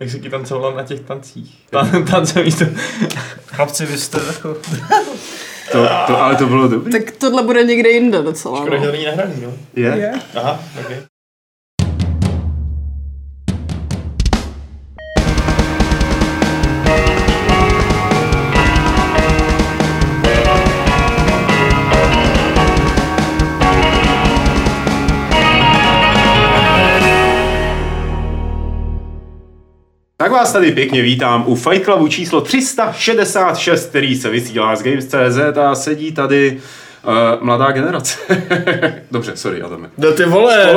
Jak se ti tancovalo na těch tancích? Tan, tance místo. Chlapci, vy jste jako... To, to, ale to bylo dobré. Tak tohle bude někde jinde docela. Škoda, že No. to není nahraný, no. Je? Aha, ok. Vás tady pěkně vítám u Fight Clubu číslo 366, který se vysílá z Games.cz a sedí tady uh, mladá generace. Dobře, sorry, Adame. No ty vole!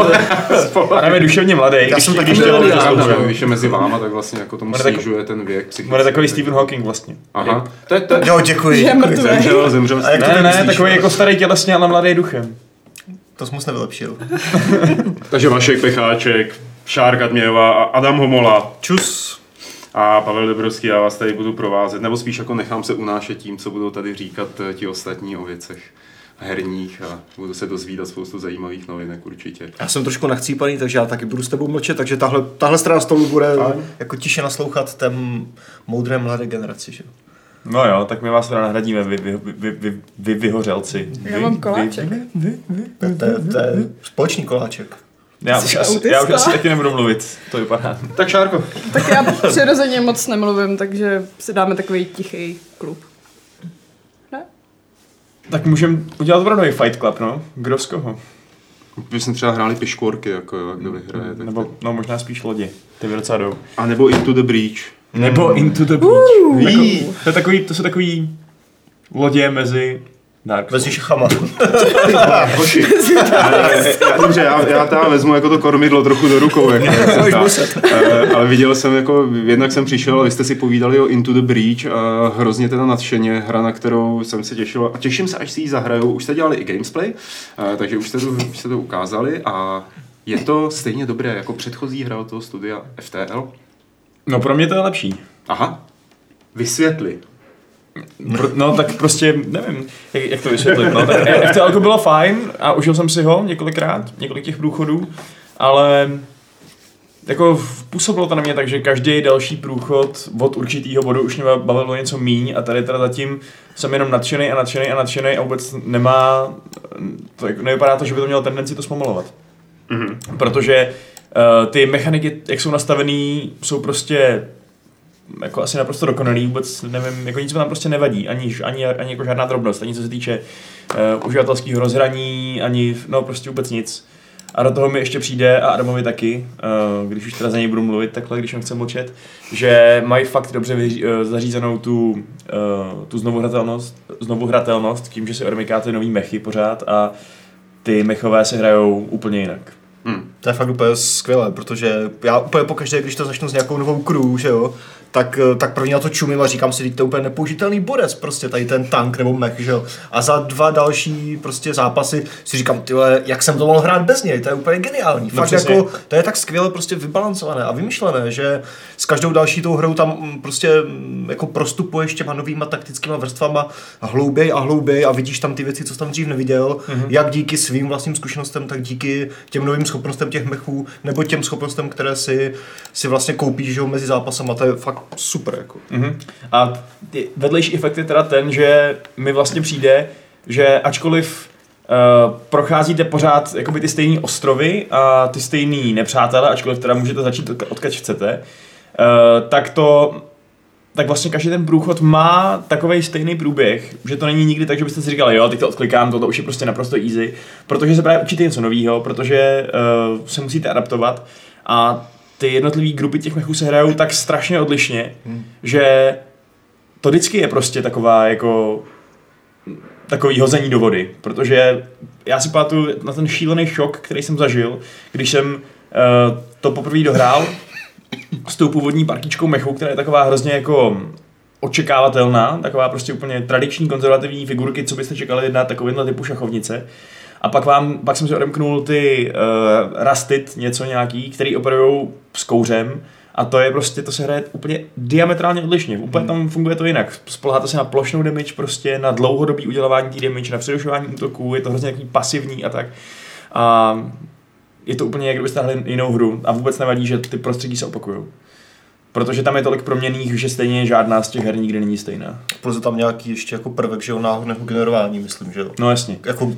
Adam je duševně mladý. Já jsem taky to mladý, jsem- když je mezi váma, tak vlastně jako tomu tak- snižuje ten věk. Bude takový Stephen Hawking vlastně. Aha, to je, to je, Jo, děkuji. Zemřel, zemřel. A jak to Ne, ne, takový jako starý tělesně, ale mladý duchem. To jsi moc nevylepšil. Takže Vašek Pecháček, Šárka Tmějová a Adam Homola Čus. A Pavel Dobrovský, já vás tady budu provázet, nebo spíš jako nechám se unášet tím, co budou tady říkat eh, ti ostatní o věcech herních a budu se dozvídat spoustu zajímavých novinek určitě. Já jsem trošku nachcípaný, takže já taky budu s tebou mlčet, takže tahle, tahle strana stolu bude jako tiše naslouchat tém moudré mladé generaci, že? No jo, tak my vás teda nahradíme, vy, vy, vy, vy, vy vyhořelci. Já Vy- mám vy- koláček. To, je- to, je- to je společný koláček. Já Jsi už, asi, autista? já už asi taky nebudu mluvit, to vypadá. Tak Šárko, Tak já přirozeně moc nemluvím, takže si dáme takový tichý klub. Ne? Tak můžeme udělat opravdu Fight Club, no? Kdo z koho? bychom třeba hráli piškvorky, jako jo, kdo vyhraje. Tak Nebo, no možná spíš lodi, ty by docela jdou. A nebo Into the Breach. Nebo Into the Beach. Jako, to, je takový, to jsou takový lodě mezi Dark Souls. Mezi šachama. Hoši. já, dobře, já, já teda vezmu jako to kormidlo trochu do rukou. Jako, jak se. Eh, ale viděl jsem, jako, jednak jsem přišel a vy jste si povídali o Into the Breach a hrozně teda nadšeně, hra, na kterou jsem se těšil a těším se, až si ji zahraju. Už jste dělali i gamesplay, eh, takže už jste, to, už jste to ukázali a je to stejně dobré jako předchozí hra od toho studia FTL. No pro mě to je lepší. Aha, vysvětli. Pro, no tak prostě, nevím, jak, jak to vysvětlit. No, tak FTL bylo fajn a užil jsem si ho několikrát, několik těch průchodů, ale jako působilo to na mě tak, že každý další průchod od určitého bodu už mě bavilo něco míň a tady teda zatím jsem jenom nadšený a nadšený a nadšený a vůbec nemá, to jako nevypadá to, že by to mělo tendenci to zpomalovat. Mhm. Protože uh, ty mechaniky, jak jsou nastavený, jsou prostě jako asi naprosto dokonalý, vůbec nevím, jako nic mi tam prostě nevadí, ani, ani, ani jako žádná drobnost, ani co se týče uh, uživatelského rozhraní, ani, no prostě vůbec nic. A do toho mi ještě přijde, a Adamovi taky, uh, když už teda za něj budu mluvit takhle, když on chce mlčet, že mají fakt dobře vyři, uh, zařízenou tu, uh, tu znovuhratelnost, znovuhratelnost, tím, že si odemykáte nový mechy pořád a ty mechové se hrajou úplně jinak. Hm. To je fakt úplně skvělé, protože já úplně pokaždé, když to začnu s nějakou novou crew, že jo, tak, eh, tak první na to čumím a říkám si, že to je úplně nepoužitelný bodec, prostě tady ten tank nebo mech, že jo. A za dva další prostě zápasy si říkám, ty vole, jak jsem to mohl hrát bez něj, to je úplně geniální. No Fakt přesně. jako, to je tak skvěle prostě vybalancované a vymyšlené, že s každou další tou hrou tam mm, prostě mm, jako prostupuješ těma novýma taktickýma vrstvama hlouběji a hlouběji a vidíš tam ty věci, co jsi tam dřív neviděl, mm-hmm. jak díky svým vlastním zkušenostem, tak díky těm novým schopnostem těch mechů, nebo těm schopnostem, které si, si vlastně koupíš že mezi zápasama, to je fakt super. Jako. Mhm. A ty vedlejší efekt je teda ten, že mi vlastně přijde, že ačkoliv uh, procházíte pořád jakoby ty stejné ostrovy a ty stejný nepřátelé, ačkoliv teda můžete začít od- odkud chcete, uh, tak to tak vlastně každý ten průchod má takový stejný průběh, že to není nikdy tak, že byste si říkali, jo, teď to odklikám, toto už je prostě naprosto easy, protože se právě učíte něco nového, protože uh, se musíte adaptovat a ty jednotlivé grupy těch mechů se hrajou tak strašně odlišně, hmm. že to vždycky je prostě taková jako takový hození do vody, protože já si pamatuju na ten šílený šok, který jsem zažil, když jsem uh, to poprvé dohrál s tou původní partičkou mechu, která je taková hrozně jako očekávatelná, taková prostě úplně tradiční konzervativní figurky, co byste čekali na takovýmhle typu šachovnice. A pak, vám, pak jsem si odemknul ty uh, Rustit, něco nějaký, který operují s kouřem a to je prostě, to se hraje úplně diametrálně odlišně. Úplně tam funguje to jinak. Spoleháte se na plošnou damage, prostě na dlouhodobý udělování té damage, na přerušování útoků, je to hrozně nějaký pasivní a tak. A je to úplně, jak kdybyste hráli jinou hru a vůbec nevadí, že ty prostředí se opakují. Protože tam je tolik proměných, že stejně žádná z těch her nikdy není stejná. Je tam nějaký ještě jako prvek, že jo, náhodného generování, myslím, že jo. No jasně. Jako,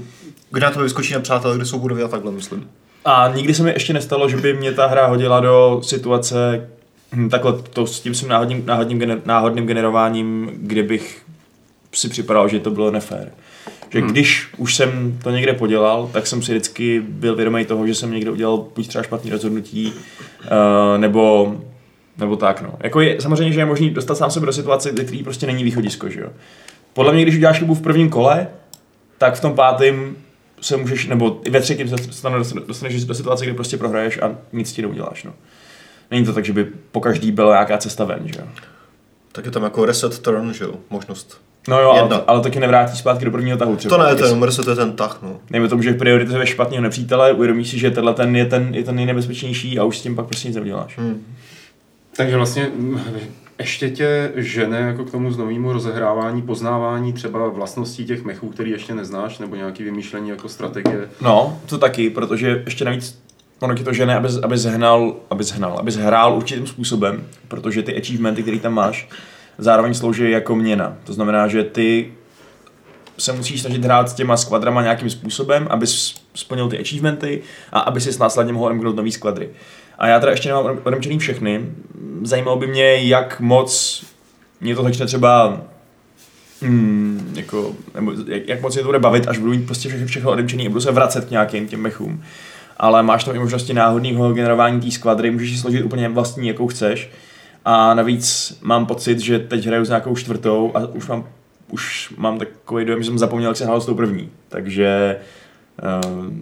kde na to vyskočí nepřátelé, kde jsou budovy a takhle, myslím. A nikdy se mi ještě nestalo, že by mě ta hra hodila do situace, hm, takhle to s tím svým náhodným, náhodným, gener, náhodným generováním, kde bych si připadal, že to bylo nefér. Že hmm. když už jsem to někde podělal, tak jsem si vždycky byl vědomý toho, že jsem někde udělal buď třeba špatný rozhodnutí, uh, nebo, nebo tak no. Jako je, samozřejmě, že je možný dostat sám sebe do situace, kde který prostě není východisko, že jo. Podle mě, když uděláš chybu v prvním kole, tak v tom pátém se můžeš, nebo i ve třetím se dostaneš, dostaneš do situace, kdy prostě prohraješ a nic ti neuděláš, no. Není to tak, že by po každý byla nějaká cesta ven, že jo. Tak je tam jako reset turn, že jo, možnost. No jo, Jedna. ale, ale taky nevrátí zpátky do prvního tahu třeba. To ne, to Když- jenom reset je ten tah, no. Dejme tomu, že prioritizuješ špatného nepřítele, uvědomíš si, že tenhle ten je ten, je ten nejnebezpečnější a už s tím pak prostě nic neuděláš. Hmm. Takže vlastně mm, ještě tě žene jako k tomu znovému rozehrávání, poznávání třeba vlastností těch mechů, který ještě neznáš, nebo nějaký vymýšlení jako strategie. No, to taky, protože ještě navíc ono ti to žene, abys, abys hnal, abys hnal, abys hrál určitým způsobem, protože ty achievementy, které tam máš, zároveň slouží jako měna. To znamená, že ty se musíš snažit hrát s těma skvadrama nějakým způsobem, abys splnil ty achievementy a aby si následně mohl emknout nový skvadry. A já teda ještě nemám odemčený všechny. Zajímalo by mě, jak moc mě to začne třeba hmm, jako, nebo jak, jak moc mě to bude bavit, až budu mít prostě všechno, všechno odemčený a budu se vracet k nějakým těm mechům. Ale máš tam i možnosti náhodného generování té skvadry, můžeš si složit úplně vlastní, jakou chceš. A navíc mám pocit, že teď hraju s nějakou čtvrtou a už mám, už mám takový dojem, že jsem zapomněl, jak se hrál s tou první. Takže uh,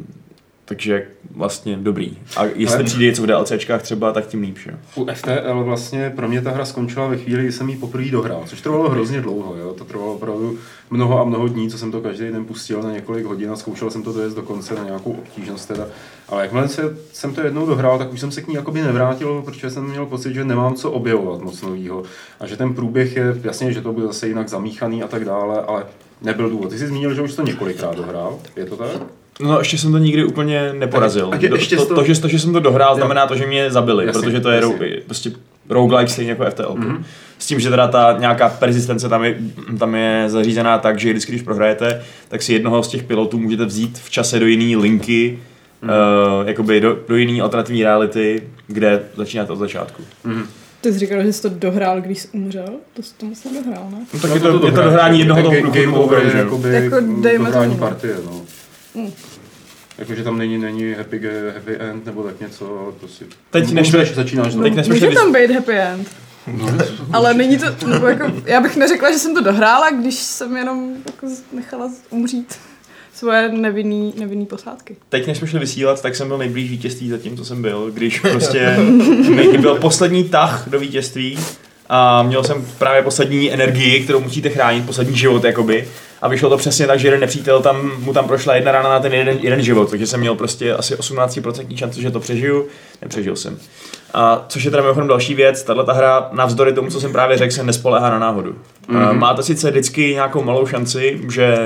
takže vlastně dobrý. A jestli Ale- přijde něco v DLCčkách třeba, tak tím líp, že? U FTL vlastně pro mě ta hra skončila ve chvíli, kdy jsem ji poprvé dohrál, což trvalo hrozně dlouho. Jo? To trvalo opravdu mnoho a mnoho dní, co jsem to každý den pustil na několik hodin a zkoušel jsem to dojet do konce na nějakou obtížnost. Teda. Ale jakmile se, jsem to jednou dohrál, tak už jsem se k ní jakoby nevrátil, protože jsem měl pocit, že nemám co objevovat moc novýho. A že ten průběh je, jasně, že to byl zase jinak zamíchaný a tak dále, ale nebyl důvod. Ty jsi zmínil, že už to několikrát dohrál, je to tak? No ještě jsem to nikdy úplně neporazil. A- a je- To- ještě to, to- to, že, to, že jsem to dohrál, Jo. znamená to, že mě zabili, Jasně, protože to je jasně. rou, prostě roguelike stejně jako FTL. Mhm. Mm-hmm. S tím, že teda ta nějaká persistence tam je, tam je zařízená tak, že vždycky, když prohrajete, tak si jednoho z těch pilotů můžete vzít v čase do jiné linky, Mhm. mm-hmm. uh, jakoby do, do jiné alternativní reality, kde začínáte od začátku. Ty jsi říkal, že jsi to dohrál, když jsi umřel? To jsi to musel dohrál, ne? No, tak No je, to, je to dobré. dohrání jednoho toho Game toho over je že Jako dejme dohrání tomu. partie, no. Hmm. Jakože tam není, není happy, happy end nebo tak něco, ale prostě... Teď než- začínáš znovu. Teď nesmíš Může vys- tam být happy end. Ale není to, nebo jako, já bych neřekla, že jsem to dohrála, když jsem jenom jako nechala umřít svoje nevinný, nevinný posádky. Teď, než jsme šli vysílat, tak jsem byl nejblíž vítězství za tím, co jsem byl, když prostě mi byl poslední tah do vítězství a měl jsem právě poslední energii, kterou musíte chránit, poslední život jakoby. A vyšlo to přesně tak, že jeden nepřítel tam, mu tam prošla jedna rána na ten jeden, jeden život, takže jsem měl prostě asi 18% šanci, že to přežiju. Nepřežil jsem. A což je teda mimochodem další věc, tahle ta hra, navzdory tomu, co jsem právě řekl, se nespolehá na náhodu. Mm-hmm. Máte sice vždycky nějakou malou šanci, že,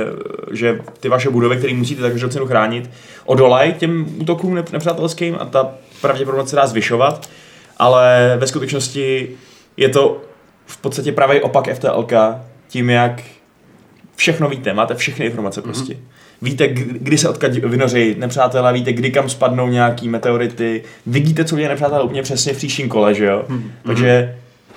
že ty vaše budovy, které musíte za každou cenu chránit, odolají těm útokům nep- nepřátelským a ta pravděpodobnost se dá zvyšovat, ale ve skutečnosti je to v podstatě pravý opak FTLK, tím jak všechno víte, máte všechny informace prostě. Mm-hmm. Víte, kdy se odkud vynoří nepřátelé, víte, kdy kam spadnou nějaký meteority, vidíte, co děje nepřátelé úplně přesně v příštím kole, že jo? Mm-hmm. Takže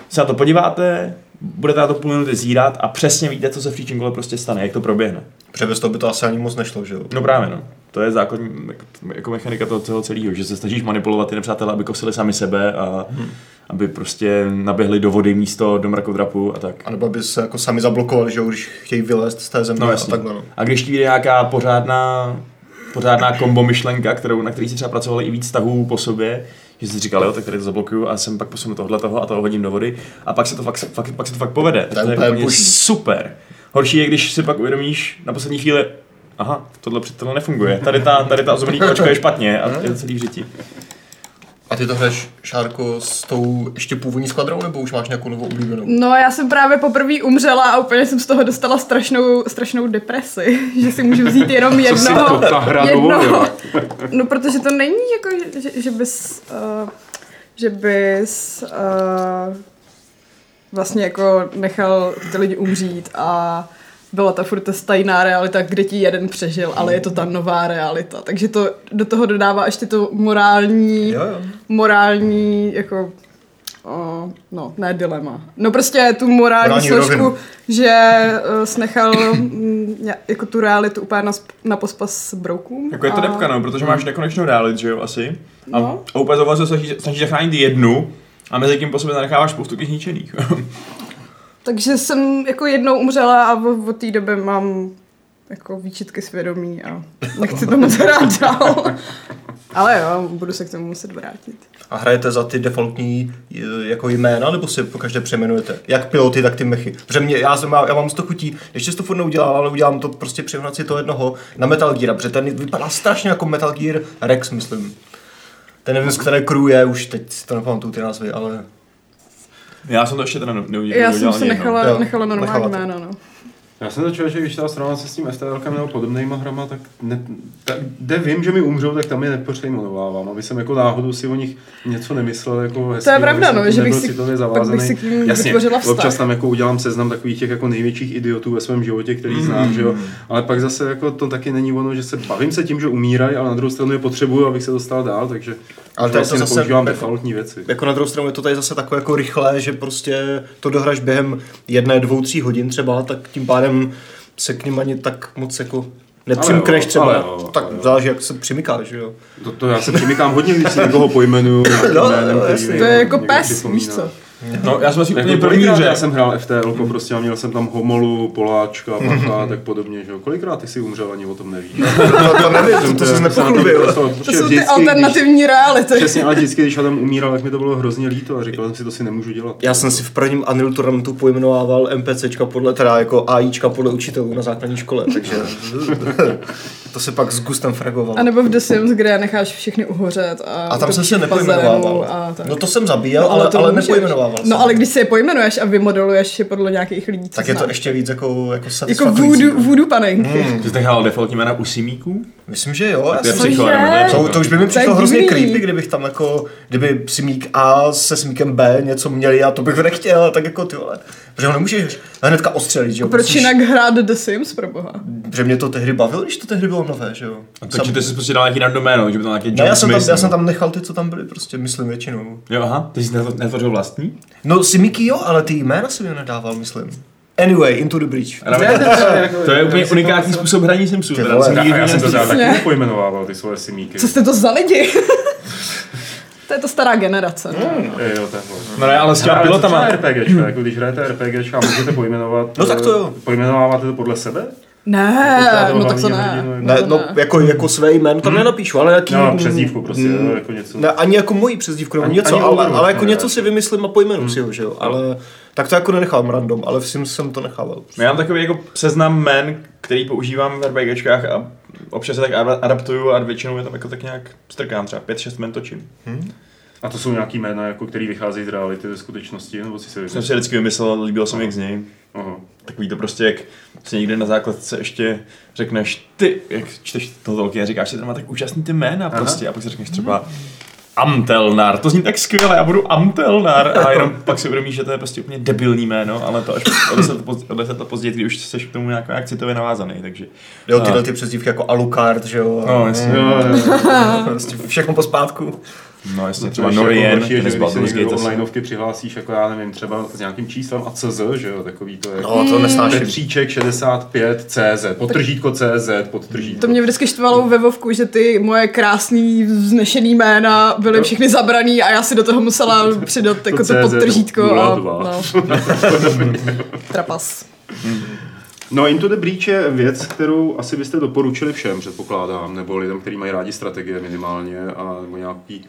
se na to podíváte, budete na to půl minuty zírat a přesně víte, co se v příštím kole prostě stane, jak to proběhne. Protože bez toho by to asi ani moc nešlo, že jo? No právě, no. To je základní jako- jako mechanika toho celého celého, že se snažíš manipulovat ty nepřátelé, aby kosili sami sebe a hmm. Aby prostě naběhli do vody místo do mrakodrapu a tak. A nebo aby se jako sami zablokovali, že když chtějí vylézt z té země No a takhle. No. A když ti nějaká pořádná, pořádná kombo myšlenka, kterou, na který si třeba pracovali i víc tahů po sobě, že jsi říkal, jo, tak tady to zablokuju a jsem pak posunu tohle toho a toho hodím do vody a pak se to fakt, fakt, pak se to fakt povede. To je To je úplně super. Horší je, když si pak uvědomíš na poslední chvíli, aha, tohle před tohle nefunguje. Tady ta, tady ta ozubní kočka je špatně a je to celý v řiti. A ty to hraješ, Šárko, s tou ještě původní skvadrou, nebo už máš nějakou novou oblíbenou? No já jsem právě poprvé umřela a úplně jsem z toho dostala strašnou, strašnou depresi, že si můžu vzít jenom Co si to ta hra jednoho. dovolila? No protože to není jako, že, že bys... Uh, že bys uh, vlastně jako nechal ty lidi umřít a byla ta furt ta stejná realita, kde ti jeden přežil, ale je to ta nová realita. Takže to do toho dodává ještě to morální, Jo, jo. morální jako O, no, ne dilema. No prostě tu morální, Morální složku, rovinu. že uh, snechal mm, jako tu realitu úplně na, na pospas broukům. Jako je to a- depka, no, protože máš nekonečnou realitu, že jo, asi. A, No. a úplně se snažíš, snažíš zachránit jednu a mezi tím po sobě zanecháváš spoustu těch zničených. Takže jsem jako jednou umřela a od, té doby mám jako výčitky svědomí a nechci to moc hrát dál. Ale jo, budu se k tomu muset vrátit. A hrajete za ty defaultní j- jako jména, nebo si po každé přejmenujete? Jak piloty, tak ty mechy. Protože mě, já, jsem, já mám z toho chutí, ještě to furt neudělal, ale udělám to prostě přejmenovat si toho jednoho na Metal Gear, protože ten vypadá strašně jako Metal Gear Rex, myslím. Ten nevím, z které crew je, už teď si to nepamatuju ty názvy, ale Já jsem to ještě teda neudělal. Já jsem se nechala, Jo, nechala nechala normální jméno, no. Já jsem začal, že když ta srovnal se s tím FTLkem nebo podobnýma hrama, tak ne, ta, kde vím, že mi umřou, tak tam je nepřejmenovávám, aby jsem jako náhodou si o nich něco nemyslel jako hezký, To je pravda, no, že bych si- bych si k ním Jasně, vztah. občas tam jako udělám seznam takových těch jako největších idiotů ve svém životě, který znám, že jo, ale pak zase jako to taky není ono, že se bavím se tím, že umírají, ale na druhou stranu je potřebuju, abych se dostal dál, takže Ale to je vlastně to zase nepoužívám jako- defaultní věci. jako na druhou stranu je to tady zase takové jako rychlé, že prostě to dohraš během jedné, dvou, tří hodin třeba, tak tím pádem se k ním ani tak moc jako nepřimkneš třeba. ale jo, tak ale jo. záleží, jak se přimykáš, že jo. To, to já se přimykám hodně, když si někoho pojmenuju. No, jménem, no, To je jako pes, víš co? No, já jsem asi úplně Jako první hře. já jsem hrál FTL, prostě a měl jsem tam Homolu, Poláčka, Pacha a tak podobně, že jo. Kolikrát ty si umřel, ani o tom nevíš. To, to nevím, to, to jsi nepochlubil. To jsou ty alternativní reality. Přesně, ale vždycky, když Adam umíral, tak mi to bylo hrozně líto a říkal jsem si, to si nemůžu dělat. Já jsem si v prvním Unreal Tournamentu pojmenovával NPCčka podle, teda jako AIčka podle učitelů na základní škole, takže to se pak s gustem fragoval. A nebo v The Sims, kde necháš všechny uhořet a, A tam jsem se nepojmenovával. bazénu A tak. No to jsem zabíjel, ale, to ale můžeš. nepojmenoval jsem. No ale když si je pojmenuješ a vymodeluješ je podle nějakých lidí, tak je to ještě víc jako, jako Jako voodoo, voodoo panenky. Hmm. Ty jsi nechal defaultní jména u simíků? Myslím, že jo. Já To jsem, to, to už by mi To přišlo hrozně creepy, kdybych tam jako, kdyby smík A se smíkem B něco měli a to bych nechtěl, tak jako ty vole. Protože ho nemůžeš hnedka ostřelit, že jo. Proč Musíš- jinak hrát The Sims, pro boha? Že mě to tehdy bavilo, když to tehdy bylo nové, že jo. A takže ty jsi prostě dal nějaký random jméno, že by to nějaký Ne, John já jsem, tam, já jsem tam nechal ty, co tam byly, prostě myslím většinou. Jo, aha, ty jsi netvo- netvořil vlastní? No, Simiky jo, ale ty jména jsem jim nedával, myslím. Anyway, Into the Breach. A nevím, to je úplně unikátní způsob hraní Simsů. Já, jsem to taky pojmenovával, ty svoje simíky. Co jste to za lidi? to je to stará generace. no. Jo. No ne, ale s těma pilotama. RPGčka, jako když hrajete RPGčka, můžete pojmenovat... No tak to jo. eh, Pojmenováváte to podle sebe? Ne, toho no tak to ne. hrdinu, Ne, no, jako, jako své jméno tam nenapíšu, ale jaký... No, přezdívku prostě, Mm, jo, jako něco. Ne, ani jako mojí přezdívku, nebo Ani- něco, ani ale, ale jako ne, něco ne. si vymyslím a pojmenuji si ho, že jo. Ale tak to jako nenechám random, ale v Sims jsem to nechával. No já mám takový jako seznam men, který používám v RPGčkách a občas se tak ad- adaptuju a většinou je tam jako tak nějak strkám, třeba 5-6 men točím. A to jsou nějaký jména, jako, který vycházejí z reality, ze skutečnosti, nebo si Jsem vymyslel? si vždycky vymyslel, líbil se mi jak z něj. Aha. Takový to prostě, jak si někde na základce ještě řekneš, ty, jak čteš to tolky a říkáš si, to má tak úžasný ty jména Aha. prostě a pak si řekneš třeba Amtelnar, to zní tak skvěle, já budu Amtelnar a jenom pak si uvědomíš, že to je prostě úplně debilní jméno, ale to až o deset let poz- o deset let později, když už jsi k tomu nějak, nějak citově navázaný, takže Jo, tyhle ty přezdívky jako Alucard, že jo. No, jasně. Jo, jo, jo. Prostě všechno pospátku. No jasně, Třeba třeba Norien, že když se do Gate asi. onlineovky přihlásíš, jako já nevím, třeba s nějakým číslem a CZ, že jo, takový to je. No, to nesnáším. Petříček 65 CZ, podtržítko CZ, podtržítko. To mě vždycky štvalo ve Vovku, že ty moje krásný vznešený jména byly všechny zabraný a já si do toho musela přidat jako to CZ, podtržítko a 02. no. Trapas. No Into the Breach je věc, kterou asi byste doporučili všem, předpokládám, nebo lidem, kteří mají rádi strategie minimálně, a nebo nějaký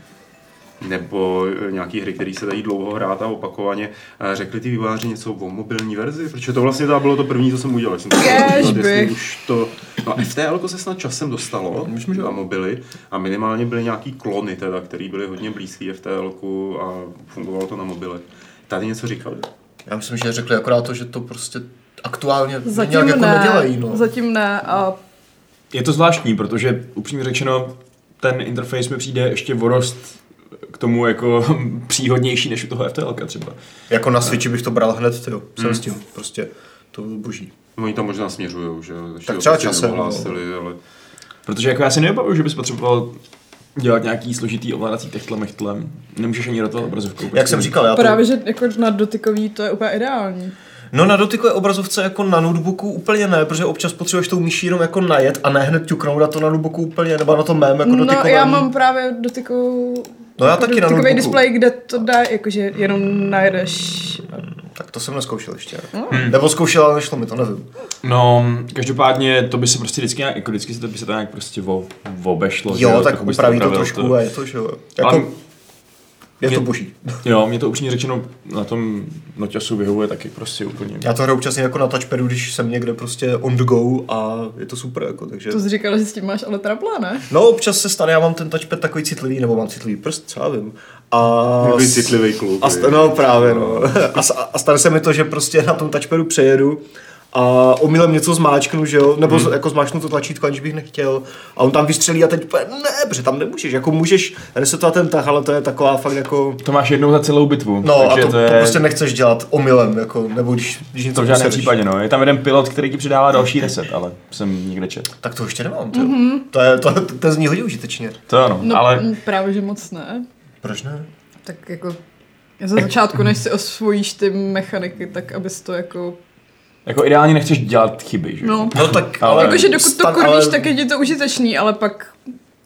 nebo eh, nějaký hry, které se dají dlouho hrát a opakovaně. Eh, Řekli ty vývojáři něco o mobilní verzi? Protože to vlastně to bylo to první, co jsem udělal. Jsem to bych. už to... No FTL se snad časem dostalo Myslím, že jo. na mobily a minimálně byly nějaký klony teda, které byly hodně blízký FTL a fungovalo to na mobilech. Tady něco říkali? Já myslím, že řekli akorát to, že to prostě aktuálně Zatím nějak jako ne, nedělají. No. zatím ne a Je to zvláštní, protože upřímně řečeno, ten interface mi přijde ještě vorost tomu jako příhodnější než u toho FTL třeba. Jako na Switchi bych to bral hned, ty jsem s tím, prostě to bylo boží. Oni tam možná směřují, že? Tak to třeba prostě časem, neohlásili, ale... Protože jako já si nevybavuju, že bys potřeboval dělat nějaký složitý ovládací techtle mechtlem. Nemůžeš ani do toho obrazovkou. Jak prostě. jsem říkal, já to... Právě, že jako na dotykový to je úplně ideální. No na dotykové obrazovce jako na notebooku úplně ne, protože občas potřebuješ tou myší jenom jako najet a ne hned ťuknout a to na notebooku úplně, nebo na tom mém jako No dotykovém. já mám právě dotykovou No já taky na notebooku. displej, kde to dá, jakože jenom najedeš. Tak to jsem neskoušel ještě. No. Hmm. Nebo zkoušel, ale nešlo mi to, nevím. No, každopádně to by se prostě vždycky nějak, jako vždycky se to by se to nějak prostě vo, obešlo. že Jo, tak trochu bys to upraví to trošku a je to, že jo. Jako, Ale- je to Mě- boží. Jo, mě to upřímně řečeno na tom noťasu vyhovuje taky prostě úplně. Já to hraju občas jako na touchpadu, když jsem někde prostě on the go a je to super, jako, takže... To jsi říkal, že s tím máš ale trable, ne? No občas se stane, já mám ten touchpad takový citlivý, nebo mám citlivý prst, třeba vím. A... Takový citlivý kluk. A sta- no právě, no. A, s- a stane se mi to, že prostě na tom touchpadu přejedu a omylem něco zmáčknu, že jo, nebo hmm. jako zmáčknu to tlačítko, aniž bych nechtěl a on tam vystřelí a teď úplně, ne, protože tam nemůžeš, jako můžeš resetovat ten tah, ale to je taková fakt jako, To máš jednou za celou bitvu. no takže a to, to, je, to, prostě nechceš dělat omylem, jako, nebo když, když něco to v žádném posereš. případě, no. Je tam jeden pilot, který ti přidává další reset, ale jsem nikde čet. Tak to ještě nemám, mm-hmm. to, je, to, to, to zní hodně užitečně. To ano, No ale právě, že moc ne. Proč ne? Tak jako za začátku, než si osvojíš ty mechaniky, tak abys to jako... jako ideálně nechceš dělat chyby, že? No, No tak, Ale- jakože dokud to kurvíš, ale- tak je ti to užitečný, ale pak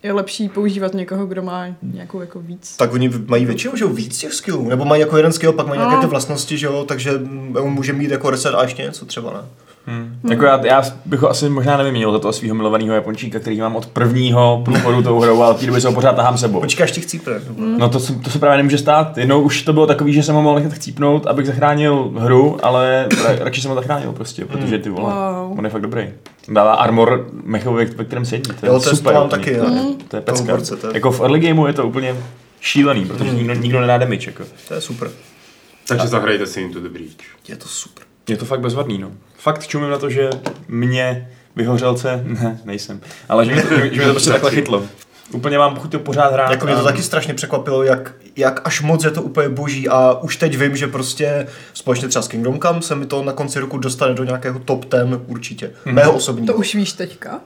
je lepší používat někoho, kdo má nějakou jako víc. Tak oni mají většinou, že jo, víc těch skillů, nebo mají jako jeden skill, pak mají No. nějaké ty vlastnosti, že jo, takže mm, on může mít jako reset a ještě něco třeba, ne? Hmm. Jako já, já bych ho asi možná nevyměnil za toho svého milovaného Japončíka, který mám od prvního průchodu tou hrou, ale té doby se ho pořád tahám sebou. Počkáš ti chcípne. Mm. No to, se- to se právě nemůže stát. Jednou už to bylo takový, že jsem ho mohl nechat chcípnout, abych zachránil hru, ale ra, radši jsem ho zachránil prostě, protože ty vole, Wow. on je fakt dobrý. Dává armor mechovi, ve kterém sedí. To je Jo, to je- super. to mám úplně. taky, to, jo. je, to je To pecka. borce, to je- Jako v early gameu je to úplně šílený, protože nikdo, nikdo nedá damage. Jako. To je super. Takže zahrajte si Into the Breach. Je to super. Je to fakt bezvadný, no. Fakt čumím na to, že mě vyhořelce, ne, nejsem, ale že mě to, že mě to prostě takhle chytlo. Úplně mám chuť to pořád hrát. Jako mě to a- taky strašně překvapilo, jak, jak až moc je to úplně boží a už teď vím, že prostě společně třeba s Kingdom Come se mi to na konci roku dostane do nějakého top 10 určitě. Mhm. Mého osobního. To už víš teďka?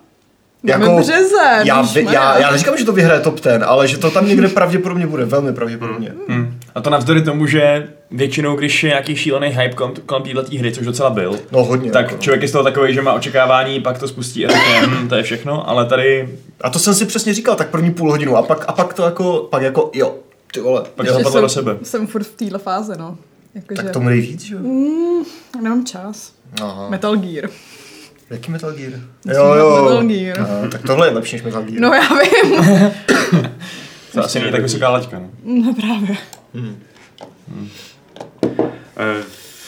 Jako- březen, já, víš, já, Maria. já neříkám, že to vyhraje top 10, ale že to tam někde pravděpodobně bude, velmi pravděpodobně. Hmm. A to navzdory tomu, že většinou, když je nějaký šílený hype kolem, kolem této hry, což docela byl, No hodně. tak jako, no. člověk je z toho takový, že má očekávání, pak to spustí a řekne, hm, to je všechno, ale tady A to jsem si přesně říkal, tak první půl hodinu a pak, a pak to jako, pak jako, jo, ty vole, Pak jo, to Že zapadlo do jsem, sebe. jsem furt v téhle fáze, no. Jakože, tak tomu nejvíc, že jo? mm, nemám čas. Aha. Metal Gear. Jaký Metal Gear? Musím hrát Metal Gear. Aha, tak tohle je lepší než Metal Gear. No já vím. To asi není tak vysoká laťka. No. No právě. Eh,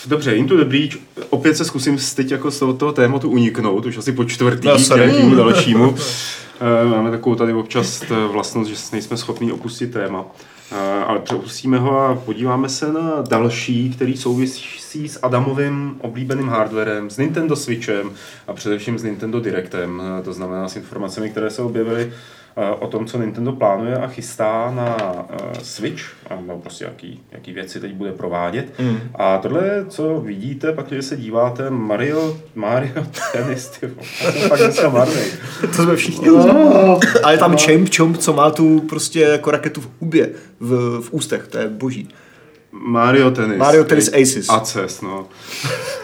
Dobře, Into the Breach, opět se zkusím teď jako z toho, toho tématu uniknout, už asi po čtvrtý No, k nějakému dalšímu. Eh, Máme takovou tady občas eh, vlastnost, že nejsme schopni opustit téma. Eh, Ale přepustíme ho a podíváme se na další, který souvisí s Adamovým oblíbeným hardwarem, s Nintendo Switchem a především s Nintendo Directem, eh, to znamená s informacemi, které se objevily eh, o tom, co Nintendo plánuje a chystá na eh, Switch, a nebo prostě jaký, jaký věci teď bude provádět. Mm. A tohle, co vidíte, pak když se díváte, Mario, Mario Tennis, ty vole, já jsem fakt dneska marnej. To jsme všichni. A je tam Champ Chomp, co má tu prostě jako raketu v hubě, v, v ústech, to je boží. Mario Tennis. Mario Tennis Aces. Aces, no.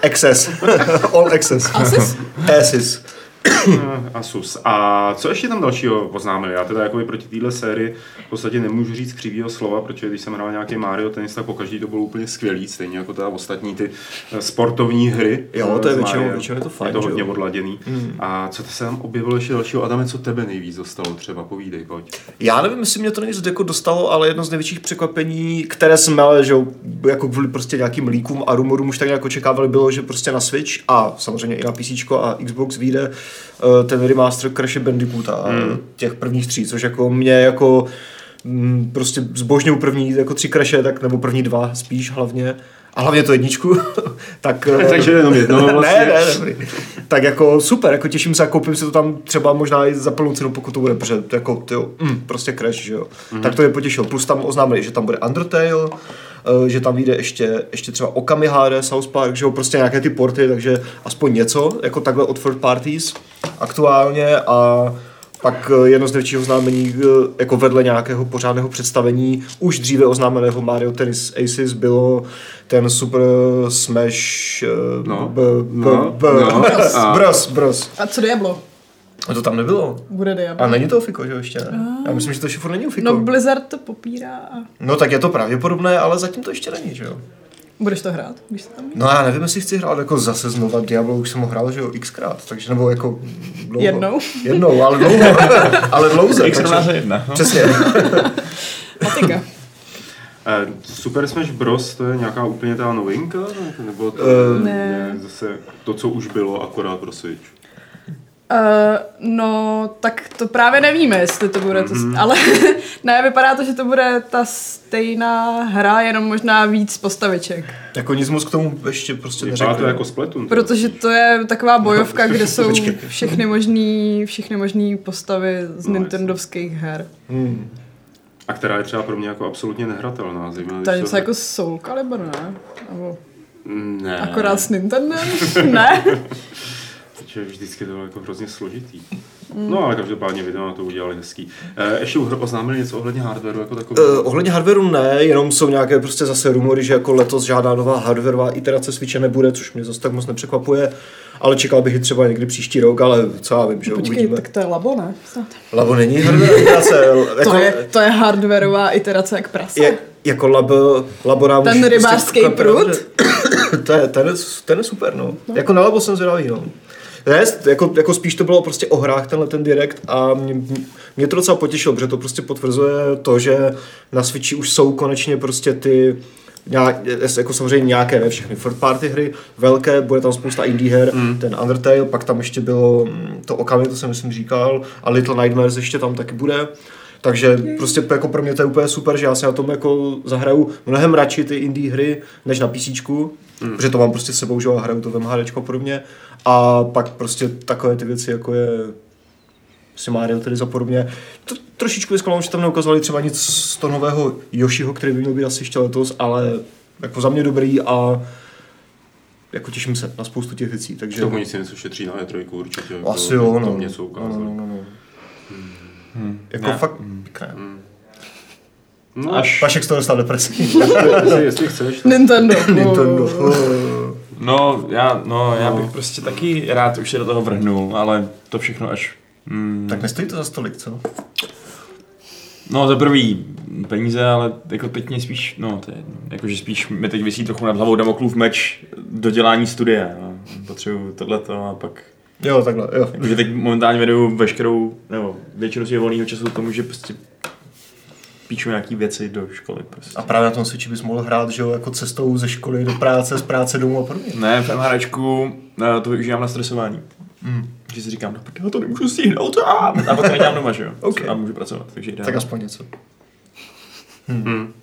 Access. All access. Asus? Aces. Eh, Asus. A co ještě tam dalšího oznámili? Já teda jako proti téhle sérii v podstatě nemůžu říct křivýho slova, protože když jsem hrál nějaký Mario Tennis, tak pokaždý to bylo úplně skvělý, stejně jako teda ostatní ty eh, sportovní hry. Jo, to je s většinou- většinou je to fajn, Je to hodně jo? odladěný. A co se tam objevilo ještě dalšího? Adame, co tebe nejvíc dostalo třeba? Povídej, pojď. Já nevím, jestli mě to nic jako dostalo, ale jedno z největších překvapení, které jsme ale, že jako kvůli prostě nějakým líkům a rumorům už tak nějak očekávali, bylo, že prostě na Switch a samozřejmě i na PC a Xbox vyjde ten remaster Crash Bandicoota hmm. těch prvních tří, což jako mě jako mm, prostě zbožňuju první jako tři Crashe, tak nebo první dva spíš hlavně a hlavně to jedničku, tak... eh, Takže jenom jednoho vlastně. ne, ne, dobrý. Tak jako super, jako těším se a koupím si to tam třeba možná i za plnou cenu, pokud to bude, protože to jako, tyjo, mm, prostě crash, že jo. Mm-hmm. Tak to mě potěšil. Plus tam oznámili, že tam bude Undertale, eh, že tam vyjde ještě, ještě třeba Okami HD, South Park, že jo, prostě nějaké ty porty, takže aspoň něco, jako takhle od third parties aktuálně a pak eh, jedno z největšího oznámení, eh, jako vedle nějakého pořádného představení, už dříve oznámeného Mario Tennis Aces bylo ten Super Smash eh, No, b, b, no, b, no, bros, a- bros, bros. A co Diablo? A to tam nebylo. Bude Diablo. A není to Fiko, že jo, ještě ne? Já myslím, že to ještě furt není Fiko. No Blizzard to popírá a No tak je to pravděpodobné, ale zatím to ještě není, že jo? budeš to hrát, když se tam No já nevím, jestli chci hrát jako zase znova Diablo, už jsem ho hrál, že jo, xkrát, takže nebo jako dlouho. Jednou. Jednou, ale dlouho, ale dlouze. X takže- jedna. no. Přesně. Patika. Eh, Super Smash Bros. to je nějaká úplně ta novinka? ne? Nebo to je Ne. nějak zase to, co už bylo, akorát pro Switch? Uh, no, tak to právě nevíme, jestli to bude to, mm-hmm. ale ne, vypadá to, že to bude ta stejná hra, jenom možná víc postaviček. Jako nic moc k tomu ještě prostě neřekl. to jako Splatoon. Protože to je taková bojovka, kde jsou všechny možný, všechny možný postavy z No, nintendovských her. Hmm. A která je třeba pro mě jako absolutně nehratelná. Zejména, To je něco jako Soul Calibur, ne? Nebo Ne. akorát s Nintendem? ne? Takže vždycky to bylo jako hrozně složitý. No ale každopádně video na to udělali hezký. Eh, ještě oznámili něco ohledně hardwareu jako takový. Uh, ohledně hardwareu ne, jenom jsou nějaké prostě zase rumory, že jako letos žádná nová hardwareová iterace Switche nebude, což mě zase tak moc nepřekvapuje, ale čekal bych ji třeba někdy příští rok, ale co já vím, že Počkej, uvidíme. tak to je labo, ne? Snad. Labo není hardwareová iterace, jako, To je, to je hardwareová iterace jak prase. je, jako lab, labo nám Ten rybářský prostě- prut? to je, ten, je, ten je super, no. no. Jako na labo jsem zvědavý, no. Ne, jako, jako spíš to bylo prostě o hrách tenhle ten direkt a mě, mě to docela potěšilo, protože to prostě potvrzuje to, že na Switchi už jsou konečně prostě ty nějak, jako samozřejmě nějaké, ne všechny third party hry, velké, bude tam spousta indie her, mm. ten Undertale, pak tam ještě bylo mm, to Okami, to jsem myslím říkal, a Little Nightmares ještě tam taky bude. Takže prostě jako pro mě to je úplně super, že já si na tom jako zahraju mnohem radši ty indie hry, než na PC, mm. protože to mám prostě s sebou, že a hraju to v MHDčko a podobně. A pak prostě takové ty věci, jako je si Mario tedy za podobně. To, trošičku vyzklamalo, že tam neukazovali třeba nic z toho nového Yoshiho, který by měl být asi ještě letos, ale jako za mě dobrý a jako těším se na spoustu těch věcí, takže... To oni si něco šetří na E3 určitě. jako asi jo, no. Něco no, ukázali. no, no, no. Jako Ne. fakt pěkné. No, Až, Vašek z toho dostal depresi. jestli, jestli chceš. tak- Nintendo. Nintendo. No, já, no, já bych prostě taky rád už se do toho vrhnul, ale to všechno až... Mm, tak nestojí to za stolik, co? No za prvý peníze, ale jako teď mě spíš, no to je, jakože spíš mi teď vysí trochu nad hlavou Damoklův meč dodělání studie. No. Potřebuju tohleto a pak Jo, takhle, jo. Jakože teď momentálně věnuju veškerou, nebo většinu svého volného času tomu, že prostě píšu nějaký věci do školy. Prostě. A právě na tom Switchi bys mohl hrát, že jo, jako cestou ze školy do práce, z práce domů a podobně. Ne, v MHDčku eh, to využívám na stresování. Mm. Že si říkám, no já to nemůžu stihnout a, a pak to nedělám doma, že jo. Ok. A můžu pracovat, takže ideálně. Tak aspoň něco. Hm.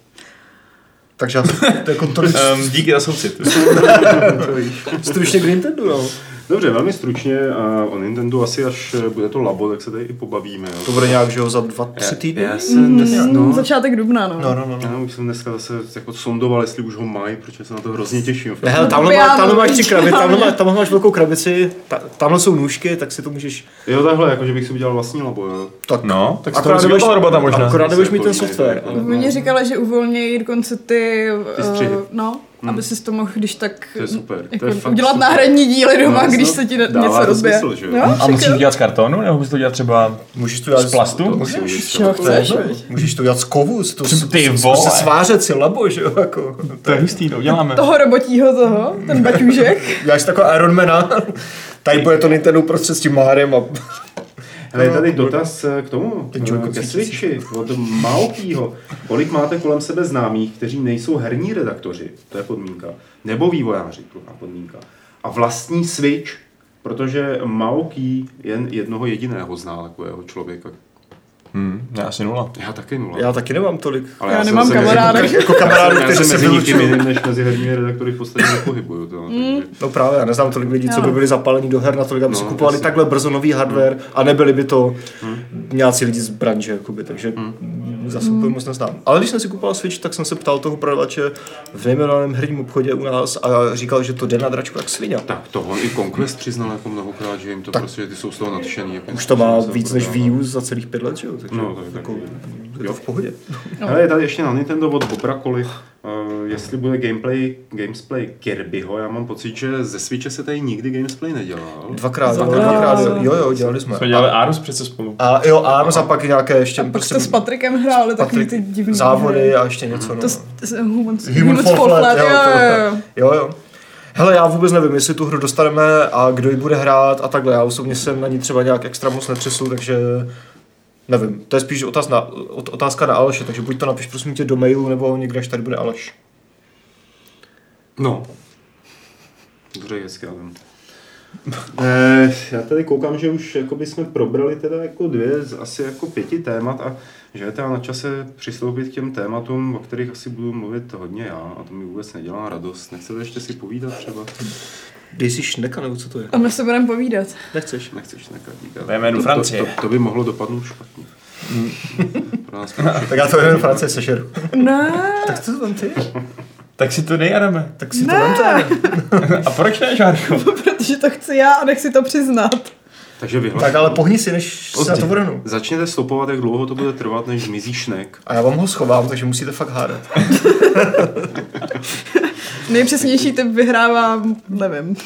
Takže asi, to jako tolik Um, díky za soucit. stručně k Nintendo, no. Dobře, velmi stručně a o Nintendo asi až eh, bude to labo, tak se tady i pobavíme. Jo. To bude nějak, že jo, za dva, tři týdny? Já jsem dnes, Mm, no, Začátek dubna, no. No, no, no. já no. už jsem dneska zase jako sondoval, jestli už ho mají, protože se na to hrozně těším. Ne, hele, tamhle, má, tamhle máš tři krabice, tamhle, má, tamhle máš velkou krabici, ta, tamhle jsou nůžky, tak si to můžeš... Jo, takhle, jako že bych si udělal vlastní labo, jo. Tak, No, tak akorát to nebudeš, robota možná. akorát nebudeš mít ten Jako, software. Ale, Oni říkali, že uvolnějí dokonce ty, Ty střihy. no, aby si to mohl když tak To je super, to jako je fakt udělat super. náhradní díly doma, No, když jasno. se ti ne- Dává něco to rozbije. smysl, že jo? Jo, A musíš jo. to dělat z kartonu, nebo musíš to dělat třeba můžeš to dělat z plastu? To Můžeš? můžeš, čeho chceš, No, můžeš to dělat z kovu, z to, Ty vole. se svářet si labo, že jo, jako. To je hustý, to uděláme. Toho robotího toho, ten baťůžek. Děláš takového Ironmana, tady bude to Nintendo prostřed s tím Maharem a... Ale je tady dotaz eh, k tomu, eh, ke. Switchi, od Maokýho. Kolik máte kolem sebe známých, kteří nejsou herní redaktoři, to je podmínka, nebo vývojáři, druhá podmínka, a vlastní Switch, protože Maoký jen jednoho jediného zná takového člověka. Hmm, já asi nula. Já taky nula. Já taky nemám tolik. Ale Já jsem nemám kamarády. Jako kamarády, Já kteří se mezi nikým jiným než mezi herními redaktory v podstatě nepohybuju. To, takže... No právě, já neznám tolik lidí, co by byli zapálení do her natolik, aby No, si kupovali jasně. takhle brzo nový hardware a nebyli by to Hmm. nějací lidi z branže, jakoby, takže zase úplně moc neznám. Ale když jsem si kupoval Switch, tak jsem se ptal toho prodavače v nejmenovaném herním obchodě u nás a říkal, že to jde na dračku jak svině. Tak to on i Conquest přiznal jako mnohokrát, že jim to Tak. prostě, ty jsou z toho nadšený. Jako Už to má víc než. Wii za celých pět let, že jo? Takže No, to je jako, taky. je to v pohodě. Ale je tady ještě na Nintendo od Bobrakoli, uh, jestli bude gameplay, gamesplay Kirbyho, já mám pocit, že ze Switche se tady nikdy gamesplay nedělal. Dvakrát, Dvakrát. dvakrát, jo, jo, dělali jsme. Jsme dělali Arus přece spolu. A jo, a a pak nějaké ještě Pak jste s Patrikem hráli takový ty divný závody a ještě něco. No. To s, s, humans, Human Fall Flat, Flat, jo, jo, jo, jo. Hele, já vůbec nevím, jestli tu hru dostaneme a kdo ji bude hrát a takhle. Já osobně jsem na ní třeba nějak extra moc netřesu, takže nevím. To je spíš otázka, otázka na Aleše, takže buď to napiš prosím tě do mailu, nebo někde, až tady bude Aleš. No. Dobře, hezky, já vím. Eh, já tady koukám, že už jakoby jsme probrali teda jako dvě z asi jako pěti témat a že je teda na čase přistoupit k těm tématům, o kterých asi budu mluvit hodně já a to mi vůbec nedělá radost. Nechcete ještě si povídat třeba? Dej si šneka, nebo co to je? A my se budeme povídat. Nechceš? Nechceš nekat díkat. Jdeme do To- Francie. To, to, to, by mohlo dopadnout špatně. Pro nás Tak já to jenom Francie sežeru. Ne, tak co to tam ty? Tak si to dej, Adame. Tak si to Ne. vemte. A proč ne, Žárko? protože to chci já a nechci to přiznat. Takže vyhlaš. Tak ale pohni si, než se na to vrhnu. Začněte stopovat, jak dlouho to bude trvat, než zmizí šnek. A já vám ho schovám, takže musíte fakt hádat. Nejpřesnější typ vyhrává, nevím.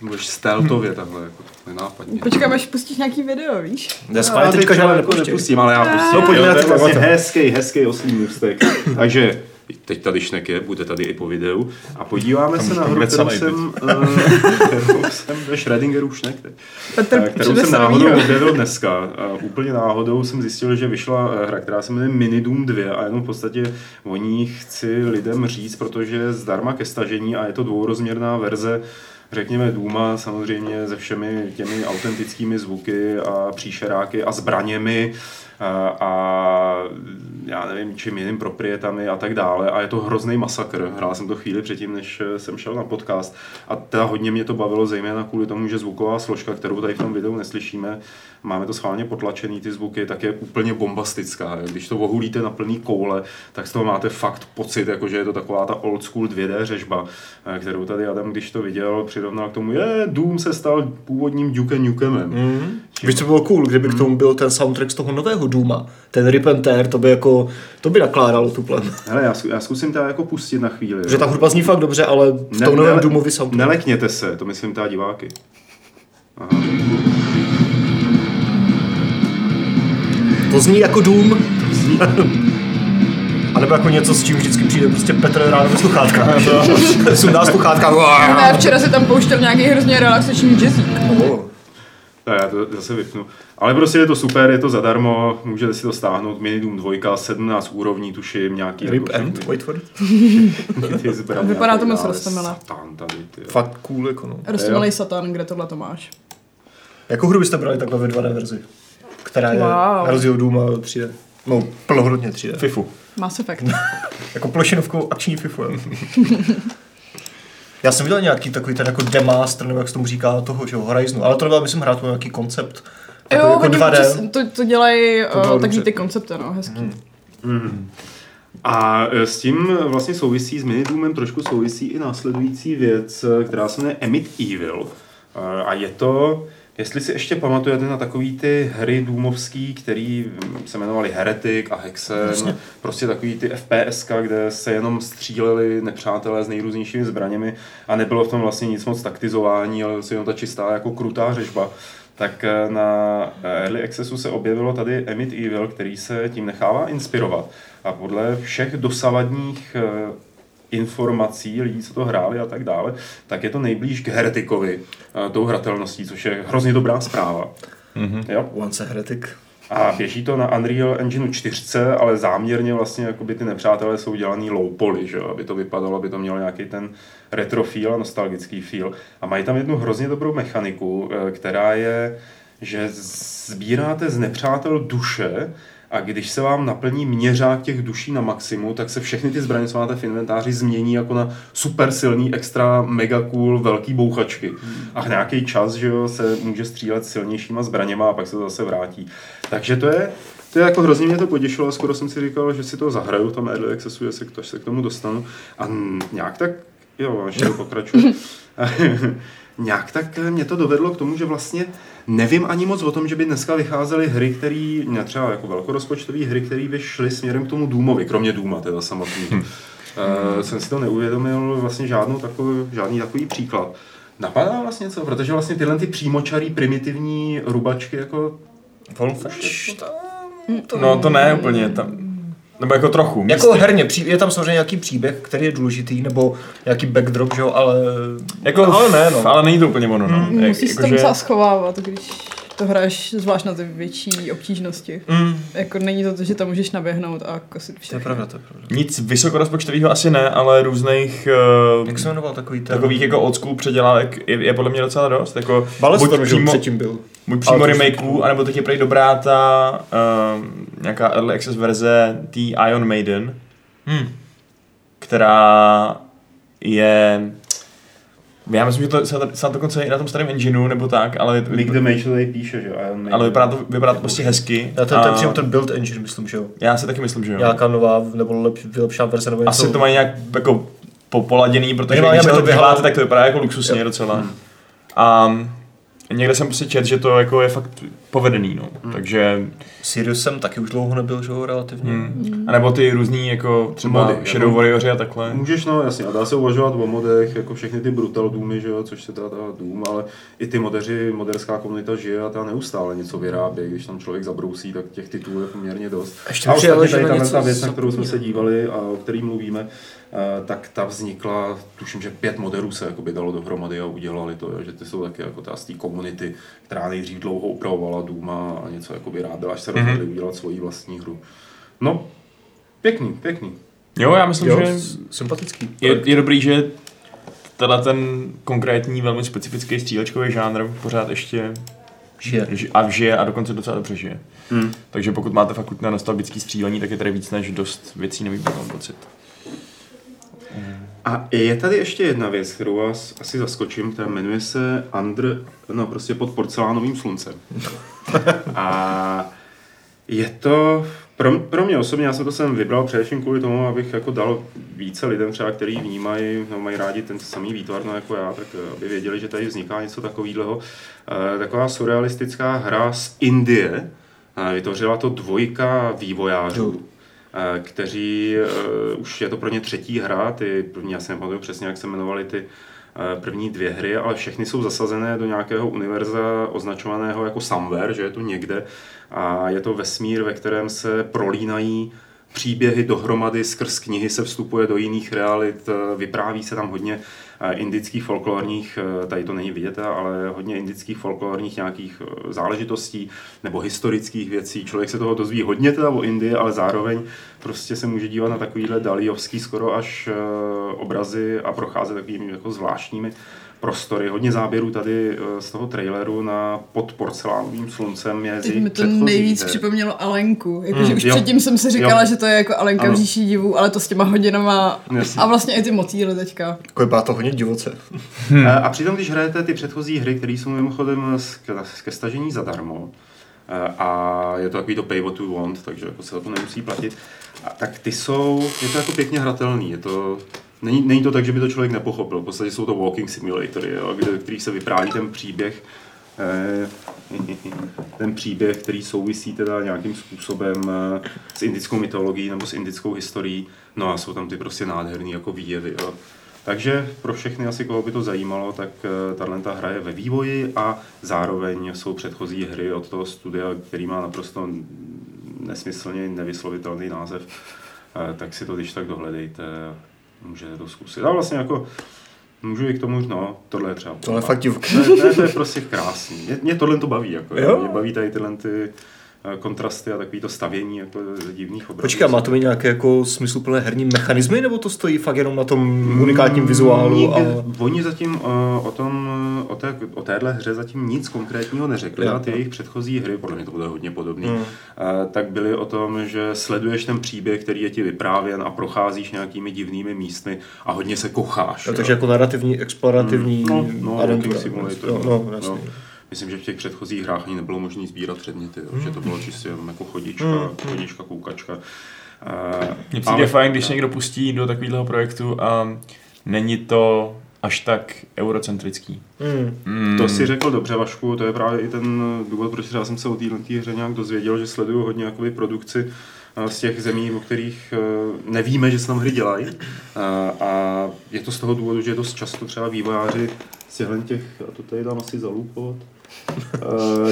Budeš stealthově takhle, jako nenápadně. Počkám, až pustíš nějaký video, víš? Já schválně teďka žádné jako nepustím, ale já pustím. No, pojďme na to vlastně hezký, hezký oslý můstek. Takže teď tady šnek je, bude tady i po videu. A podíváme se na hru, kterou jsem, eh, kterou jsem ve Schrödingeru šnek, teď. Petr Eh, kterou jsem náhodou objevil dneska. A úplně náhodou jsem zjistil, že vyšla eh, hra, která se jmenuje Mini Doom 2 a jenom v podstatě o ní chci lidem říct, protože je zdarma ke stažení a je to dvourozměrná verze řekněme Duma samozřejmě se všemi těmi autentickými zvuky a příšeráky a zbraněmi a, a já nevím, čím jiným proprietami a tak dále. A je to hrozný masakr. Hrál jsem to chvíli předtím, než eh, jsem šel na podcast. A teda hodně mě to bavilo, zejména kvůli tomu, že zvuková složka, kterou tady v tom videu neslyšíme, máme to schválně potlačený ty zvuky, tak je úplně bombastická. Když to ohulíte na plný koule, tak z toho máte fakt pocit, jako že je to taková ta old school 2D řežba, eh, kterou tady Adam, když to viděl, přirovnal k tomu, je, Doom se stal původním Duke Nukemem. Mm. Víš, co bylo cool, kdyby k tomu byl ten soundtrack z toho nového Duma, ten Rip and Tear, to by jako, to by nakládalo tu plen. Hele, já, já zkusím teda jako pustit na chvíli. Jo. ta hudba zní fakt dobře, ale v tom novém Doomovi soundtrack. Nelekněte se, to myslím teda diváky. Aha. To zní jako Doom. A nebo jako něco, s čím vždycky přijde prostě Petr ráno ve sluchátkách. Sundá sluchátka. Ne, včera si tam pouštěl nějaký hrozně relaxační jazzík. Oh. Tak já to zase vypnu. Ale prostě je to super, je to zadarmo, můžete si to stáhnout, Minidoom 2, 17 úrovní, tuším, nějaký... Rip jako and, wait for it. Vypadá to moc dále. roztomilé. Satan tady, ty. Fakt cool, jako no. Roztomilej satan, kde tohle to máš? Jakou hru byste brali takhle ve 2D verzi? Která je Wow. na rozdíl od Dooma 3D. No, plnohodnotně 3D. Fifu. Mass Effect. Jako plošinovkou akční FIFU. Já jsem viděl nějaký takový ten jako demaster, nebo jak se tomu říká, toho, že Horizonu, ale to nebyl, myslím, hrát nějaký koncept. Takový Jo, jako oni 2D. občas to, to dělají To uh, takový ty koncepty, no, hezký. A e, s tím vlastně souvisí, s Minidoomem trošku souvisí i následující věc, e, která se jmenuje Emit Evil. A je to, jestli si ještě pamatujete na takový ty hry důmovský, který mm, se jmenovaly Heretic a Hexen, prostě takový ty FPS, kde se jenom stříleli nepřátelé s nejrůznějšími zbraněmi a nebylo v tom vlastně nic moc taktizování, ale jenom ta čistá jako krutá řežba tak eh, na Early Accessu se objevilo tady Emit Evil, který se tím nechává inspirovat. A podle všech dosavadních eh, informací lidí, co to hráli a tak dále, tak je to nejblíž k Heretikovi, eh, tou hratelností, což je hrozně dobrá zpráva. Mm-hmm. Jo? Once a Heretic. A běží to na Unreal Engine 4, ale záměrně vlastně jakoby ty nepřátelé jsou dělaný low poly, že jo? aby to vypadalo, aby to mělo nějaký ten retro feel a nostalgický feel. A mají tam jednu hrozně dobrou mechaniku, eh, která je, že sbíráte z nepřátel duše a když se vám naplní měřák těch duší na maximu, tak se všechny ty zbraně, co máte v inventáři, změní jako na super silný, extra mega cool, velký bouchačky. A nějaký čas, že jo, se může střílet silnějšíma zbraněma a pak se to zase vrátí. Takže to je, to je jako hrozně mě to potěšilo skoro jsem si říkal, že si to zahraju v tom Early Accessu, jestli to, se k tomu dostanu. A nějak tak, jo, až to pokračuje. nějak tak mě to dovedlo k tomu, že vlastně nevím ani moc o tom, že by dneska vycházely hry, které, třeba jako velkorozpočtové hry, které by šly směrem k tomu Doomovi, kromě Dooma teda samotný. Uh, jsem si to neuvědomil vlastně žádnou takový, žádný takový příklad. Napadá vlastně co? Protože vlastně tyhle ty přímočarý, primitivní rubačky jako... Wolfenstein. No to ne úplně, tam, nebo jako trochu. Jako místy. herně, je tam samozřejmě nějaký příběh, který je důležitý, nebo nějaký backdrop, že jo, ale... Jako, ale ne, no. Ale není to úplně ono, no. Jak- Musíš se tam docela schovávat, když to hraješ zvlášť na ty větší obtížnosti. Mm, Jako není to to, že tam můžeš naběhnout a kosit to je všechno. pravda, to je pravda. Nic vysokorozpočtového asi ne, ale různých uh, Jak se jmenoval takový ten... takových jako old school předělávek je, je podle mě docela dost. Jako Balestorm, že předtím byl. buď přímo remakeů, anebo teď je prej dobrá ta uh, nějaká early access verze té Iron Maiden, Hmm. která je já myslím, že to se se dokonce i na tom starém engineu nebo tak, ale, League the Mage to tady píše, že jo. Ale vypadá to, vypadá to prostě hezky. Já ten, a ten, přímo ten build engine, myslím, že jo. já si taky myslím, že jo. Nějaká nová, nebo lep, vylepšená verze, nebo Asi něco. to mají nějak jako po- poladěný, protože když to to děláte, tak to vypadá jako luxusně docela. A někde jsem prostě čet, že to jako je fakt povedený, no. Takže, Sirius jsem taky už dlouho nebyl, že jo, relativně. hmm. a nebo ty různý jako třeba Mody, Shadow jako- Warriors a takhle. Můžeš, no jasně, a dá se uvažovat o modech, jako všechny ty Brutal Doomy, že jo, což se teda ta Doom, ale i ty modeři, moderská komunita žije a ta neustále něco vyrábí, když tam člověk zabrousí, tak těch titulů je poměrně dost. Ještě a ostatně že tady ta věc, na kterou jsme se dívali a o který mluvíme, tak ta vznikla, tuším, že pět moderů se jakoby dalo dohromady a udělali to, že ty jsou taky jako ta z té komunity, která nejdřív dlouho upravovala Dooma a něco jakoby ráda, až se rozhodli udělat svoji vlastní hru. No, pěkný, pěkný. Jo, já myslím, Jo, že sympatický. je, je dobrý, že tenhle ten konkrétní, velmi specifický střílečkový žánr pořád ještě Žije. ži- a žije a dokonce docela dobře žije. Hmm. Takže pokud máte fakt na nostalgický střílení, tak je tady víc než dost věcí nevybíral mám pocit. A je tady ještě jedna věc, kterou vás asi zaskočím, která jmenuje se Under, no prostě pod porcelánovým sluncem. A je to, pro, pro mě osobně, já jsem to sem vybral především kvůli tomu, abych jako dal více lidem třeba, který vnímají, no, mají rádi ten samý výtvar, no, jako já, tak eh, aby věděli, že tady vzniká něco takového. E, taková surrealistická hra z Indie, e, vytvořila to dvojka vývojářů, eh, kteří, uh, už je to pro ně třetí hra, ty první, já si nepamatuju přesně, jak se jmenovaly ty eh, první dvě hry, ale všechny jsou zasazené do nějakého univerza označovaného jako Somewhere, že je to někde. A je to vesmír, ve kterém se prolínají příběhy dohromady, skrz knihy se vstupuje do jiných realit, eh, vypráví se tam hodně eh, indických folklorních, eh, tady to není vidět, ale hodně indických folklorních nějakých eh, záležitostí nebo historických věcí. Člověk se toho dozví hodně teda o Indii, ale zároveň prostě se může dívat na takovýhle daliovský skoro až eh, obrazy a procházet takovými jako zvláštními prostory. Hodně záběrů tady eh, z toho traileru na pod porcelánovým sluncem je z Teď mi to nejvíc her. připomnělo Alenku. Jakože Mm, už jo. předtím jsem si říkala, Jo. že to je jako Alenka Ano. v říši divů, ale to s těma hodinama Jasně. a vlastně i ty motýly teďka. Jako vypadá to hodně divoce. Hmm. A přitom, když hrajete ty předchozí hry, které jsou mimochodem z- ke stažení zadarmo, eh, a je to takový to pay what you want, takže jako se za to nemusí platit, a tak ty jsou, je to jako pěkně hratelný, je to, není, není to tak, že by to člověk nepochopil, v podstatě jsou to walking simulatory, jo, kde, kterých se vypráví ten příběh, eh, ten příběh, který souvisí teda nějakým způsobem eh, s indickou mytologií nebo s indickou historií, no a jsou tam ty prostě nádherný jako výjevy, jo. Takže pro všechny asi, koho by to zajímalo, tak eh, tahle ta hra je ve vývoji a zároveň jsou předchozí hry od toho studia, který má naprosto nesmyslně nevyslovitelný název, tak si to když tak dohledejte, můžete to zkusit. A vlastně jako můžu i k tomu, no, tohle je třeba. Tohle je fakt. To je, to, je, to je prostě krásný. Mě, mě tohle to baví, jako, Jo? mě baví tady tyhle ty kontrasty a takový to stavění jako divných obrazů. Počkej, má to mít nějaké jako smysluplné herní mechanismy, nebo to stojí fakt jenom na tom unikátním vizuálu? A... Oni zatím uh, o tom, o, té, o téhle hře zatím nic konkrétního neřekli a ty jejich předchozí hry, podle mě to bude hodně podobný, Hmm. tak byly o tom, že sleduješ ten příběh, který je ti vyprávěn a procházíš nějakými divnými místmi a hodně se kocháš. Takže jako narrativní, explorativní no, no, aventura. simulator. No, no, jasně. no. Myslím, že v těch předchozích hrách ani nebylo možné sbírat předměty, jo, že to bylo čistě jenom jako chodička, Hmm. chodička, koukačka. Uh, Mně přijde fajn, když se někdo pustí do takového projektu a není to až tak eurocentrický. Hmm. Mm. To si řekl dobře, Vašku, to je právě i ten důvod, proč já jsem se o téhle té hře nějak dozvěděl, že sleduju hodně jakoby produkci eh, z těch zemí, o kterých eh, nevíme, že se tam hry dělají. A- A je to z toho důvodu, že dost často třeba vývojáři z těch, a to tady dám asi zalupovat, eh,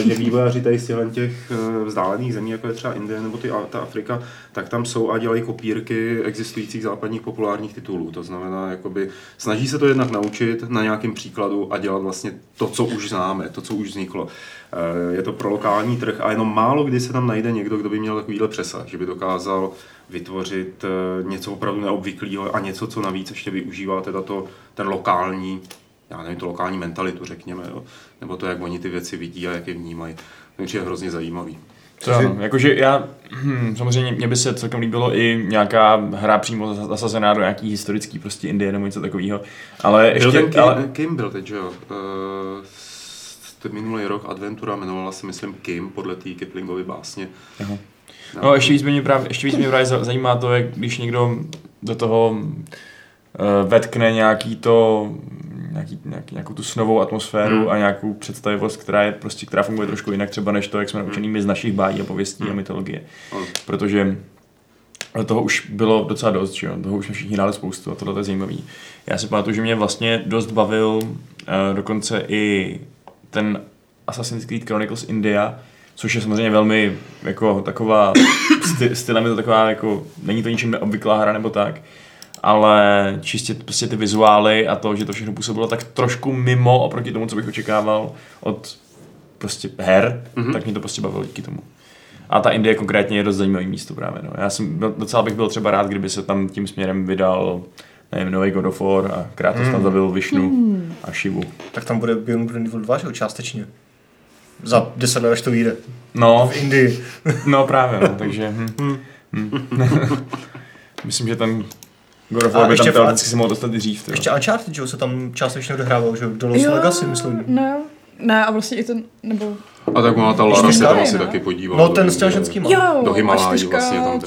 že vývojáři tady z těch eh, vzdálených zemí, jako je třeba Indie nebo ty, ta Afrika, tak tam jsou a dělají kopírky existujících západních populárních titulů. To znamená, jakoby snaží se to jednak naučit na nějakém příkladu a dělat vlastně to, co už známe, to, co už vzniklo. Eh, Je to pro lokální trh a jenom málo kdy se tam najde někdo, kdo by měl takovýhle přesah, že by dokázal vytvořit eh, něco opravdu neobvyklého a něco, co navíc ještě využívá teda to, ten lokální, já nevím, tu lokální mentalitu, řekněme, jo? nebo to, jak oni ty věci vidí a jak je vnímají. Takže je hrozně zajímavý. To ano, jakože já, hm, samozřejmě mě by se celkem líbilo i nějaká hra přímo zas- zasazená do nějaký historický prostě Indie nebo něco takového, ale Byl ten ještě, Kim, ale. Kim byl teď, že jo? Uh, minulý rok adventura jmenovala se, myslím, Kim, podle té Kiplingovy básně. Aha. No, ještě víc mě právě, ještě víc mě právě za- zajímá to, jak když někdo do toho uh, vetkne nějaký to, nějaký, nějaký, nějakou tu snovou atmosféru Hmm. a nějakou představivost, která je prostě, která funguje trošku jinak třeba než to, jak jsme naučený my z našich bájí a pověstí a mytologie. Ano. Protože toho už bylo docela dost, že jo? toho už jsme všichni hráli spoustu a tohle je zajímavý. Já si pamatuju, že mě vlastně dost bavil uh, dokonce i ten Assassin's Creed Chronicles India, což je samozřejmě velmi jako taková, sty, stylem je to taková jako, není to ničím neobvyklá hra nebo tak, ale čistě prostě ty vizuály a to, že to všechno působilo tak trošku mimo oproti tomu, co bych očekával od prostě her, Mhm. mm-hmm. tak mě to prostě bavilo díky tomu. A ta Indie konkrétně je dost zajímavý místo právě. No. Já jsem byl, docela bych byl třeba rád, kdyby se tam tím směrem vydal nevím, nový God of War a Kratos Hmm. tam zabil Višnu mm. a Shivu. Tak tam bude Beyond Good Evil 2, že jo, částečně. Za 10 let, až to vyjde. No, V Indii. no právě, no, takže hm. hm. Myslím, že ten God of A War by ještě tam teoreticky se mohl dostat i dřív. tyjo. Ještě Uncharted, že jo, se tam částečně odehrával, že jo, do Lost Legacy, myslím. Ne, ne, a vlastně i ten, nebo... A tak ona ta Lara se tam asi no. taky podívala. No ten s ženskýma. Jo, Do Himalájí vlastně tam.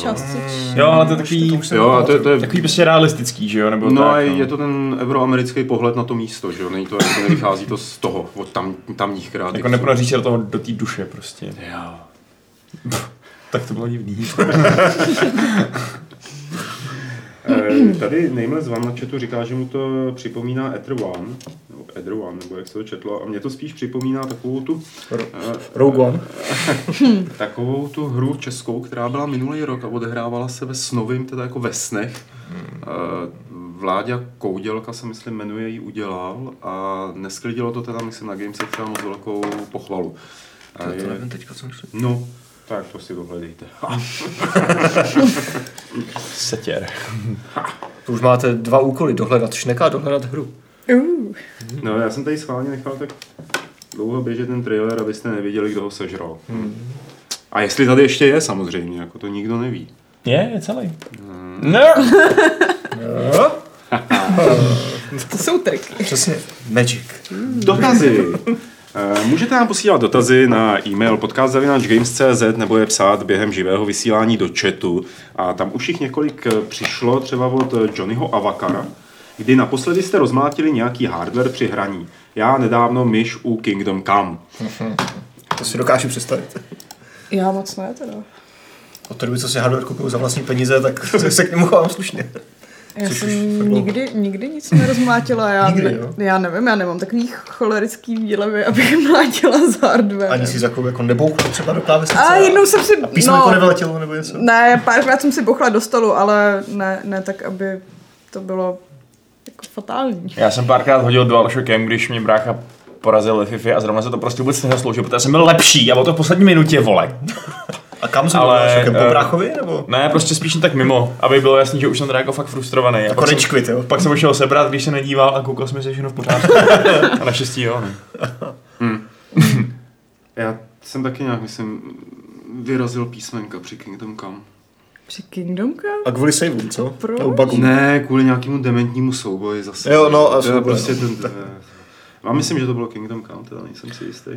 Jo, ale to je To takový, Jo, a to, je- to je takový prostě realistický, že jo? Nebo No a tak, no. je to ten euroamerický pohled na to místo, že jo? Není to, jako nevychází to z toho, od tam, tamních kreativců. Jako nepodaří se do toho, do té duše prostě. Jo. Tak to bylo divný. Eh, Tady Nameless vám na chatu říká, že mu to připomíná Ether One, nebo Ether One, nebo jak se to četlo, a mě to spíš připomíná takovou tu, Ro- eh, Rogue One. takovou tu hru českou, která byla minulý rok a odehrávala se ve snovým, teda jako ve snech. Eh, Vláďa Koudělka se myslím jmenuje, ji udělal a nesklidilo to teda, myslím, na Gamesech třeba moc velkou pochvalu. To, A to je- nevím teďka, co myslím. No, tak to si dohledejte. Setěr. To už máte dva úkoly, dohledat šneka a dohledat hru. Uh, No, já jsem tady schválně nechal tak dlouho běžet ten trailer, abyste nevěděli, kdo ho sežral. A jestli tady ještě je samozřejmě, jako to nikdo neví. Je, je celý. Hmm. No. to jsou triky. Přesně. Magic. Dotazy. Eh, Můžete nám posílat dotazy na e-mail podcast.games.cz nebo je psát během živého vysílání do chatu. A tam už jich několik eh, přišlo, třeba od eh, Johnnyho Avakara, kdy naposledy jste rozmlátili nějaký hardware při hraní. Já nedávno myš u Kingdom Come. To si dokážu představit. Já moc ne teda. Od té doby, co si hardware kupuju za vlastní peníze, tak se k němu chovám slušně. Já Což jsem nikdy, nikdy nic nerozmlátila. Já, Nikdy, ne, jo? já nevím, já nemám takový cholerický výlevy, abych mlátila z hardware. Ani si jako, jako nebouchla třeba do klávesnice. A jednou jsem si... a písmo jako nevyletělo nebo něco. Ne, párkrát jsem si bochla do stolu, ale ne, ne tak, aby to bylo jako fatální. Já jsem párkrát hodil DualShockem, když mě brácha porazil ve FIFA a zrovna se to prostě vůbec nezasloužil, protože jsem byl lepší a bylo to v poslední minutě, vole. A kam se Ale, Ale, po eh, bráchovi, nebo? Ne, prostě spíš jen tak mimo, aby bylo jasný, že už jsem teda jako fakt frustrovaný. A Jako pak jsem, rage quit, jo? pak jsem šel sebrat, když se nedíval a koukal jsem, je všechno v pořádku. a naštěstí jo, no. Já jsem taky nějak, myslím, vyrazil písmenka při Kingdom Come. Při Kingdom Come? A kvůli saveu, co? Proč? Ne, kvůli nějakému dementnímu souboji zase. Jo, no, a to je souboj, prostě no. ten, já myslím, že to bylo Kingdom Come, teda nejsem si jistý.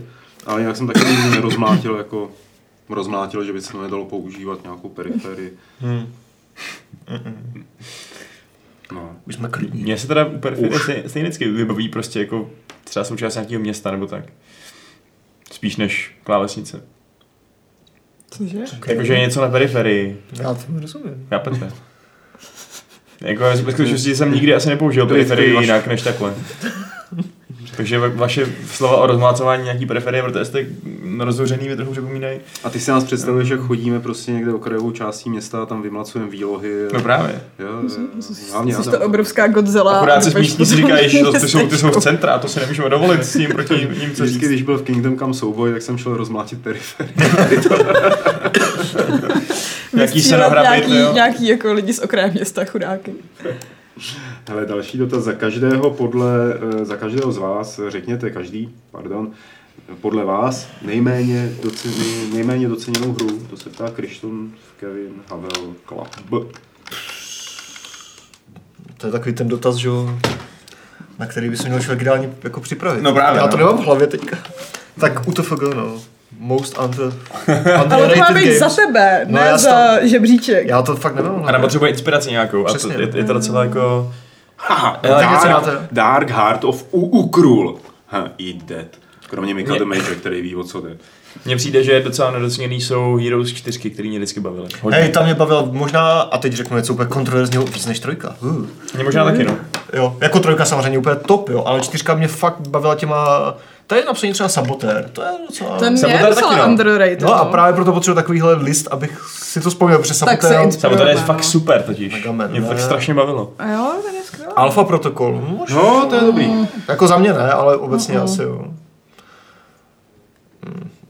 Ale jinak jsem taky nikdy nerozmlátil jako rozmlátil, že by se to nedalo používat nějakou periferii. Hmm. No. Už jsme klidní. Mně se teda úplně stejně, stejně vždycky vybaví prostě jako třeba součást nějakého města nebo tak. Spíš než klávesnice. Cože? Jakože je něco na periferii. Já to rozumím. Chápete? Jako ve skutečnosti jsem nikdy asi nepoužil periferii jinak než takhle. Takže va- vaše slova o rozmlácování nějaký periferie, protože jste rozhořený, mi trochu připomínají. A ty si nás představuješ, jak chodíme prostě někde okrajovou částí města a tam vymlacujeme výlohy. No právě. Jo, jo, hlavně já Jsi tam- to obrovská Godzilla. Akorát se smíšní si říkají, že to, ty, jsou, ty jsou v centra a to si nemůžeme dovolit s tím proti ním co Vždycky, říct. když byl v Kingdom Come souboj, tak jsem šel rozmlátit periferii. Jaký se nahrabit, nějaký, jo. nějaký jako lidi z okraje města, chudáky. Hele, další dotaz za každého podle, eh, za každého z vás, řekněte každý, pardon, podle vás nejméně, docen, nej, nejméně doceněnou hru, to se ptá Krišton, Kevin, Havel, Klap. To je takový ten dotaz, že na který by se měl člověk ideálně jako připravit. No právě, Já to no. nemám v hlavě teďka. Tak UTFG, no. Most under, Ale to má být games. za tebe, No, ne já za žebříček. Já to fakt nemám v A nebo potřebuje inspiraci nějakou. A to, Přesně, je, no. je, to docela jako... Haha, No, tak něco Dark, máte. Dark Heart of U- Ukrul. Ha, eat that. Kromě Mika Mě- the Major, který ví, o co jde. Mně přijde, že docela nedoceněný jsou Heroes 4, který mě vždycky bavily. Hodně. Hej, tam mě bavil možná, a teď řeknu něco úplně kontroverzního, víc než trojka. Uh. Mě možná taky, no. Jo, jako trojka samozřejmě úplně top, jo, ale čtyřka mě fakt bavila těma, to je napsaný třeba Sabotér, to je docela... Ten je Sabotér docela taky, no. underrated. No a právě proto potřebuji takovýhle list, abych si to vzpomněl, protože Tak se Sabotér... Sabotér je no. fakt super totiž. Mega Man, Mě to tak ne. strašně bavilo. A jo, ten je skvělý. Alfa protokol, no, možná. No, to je dobrý. Jako za mě ne, ale obecně asi jo.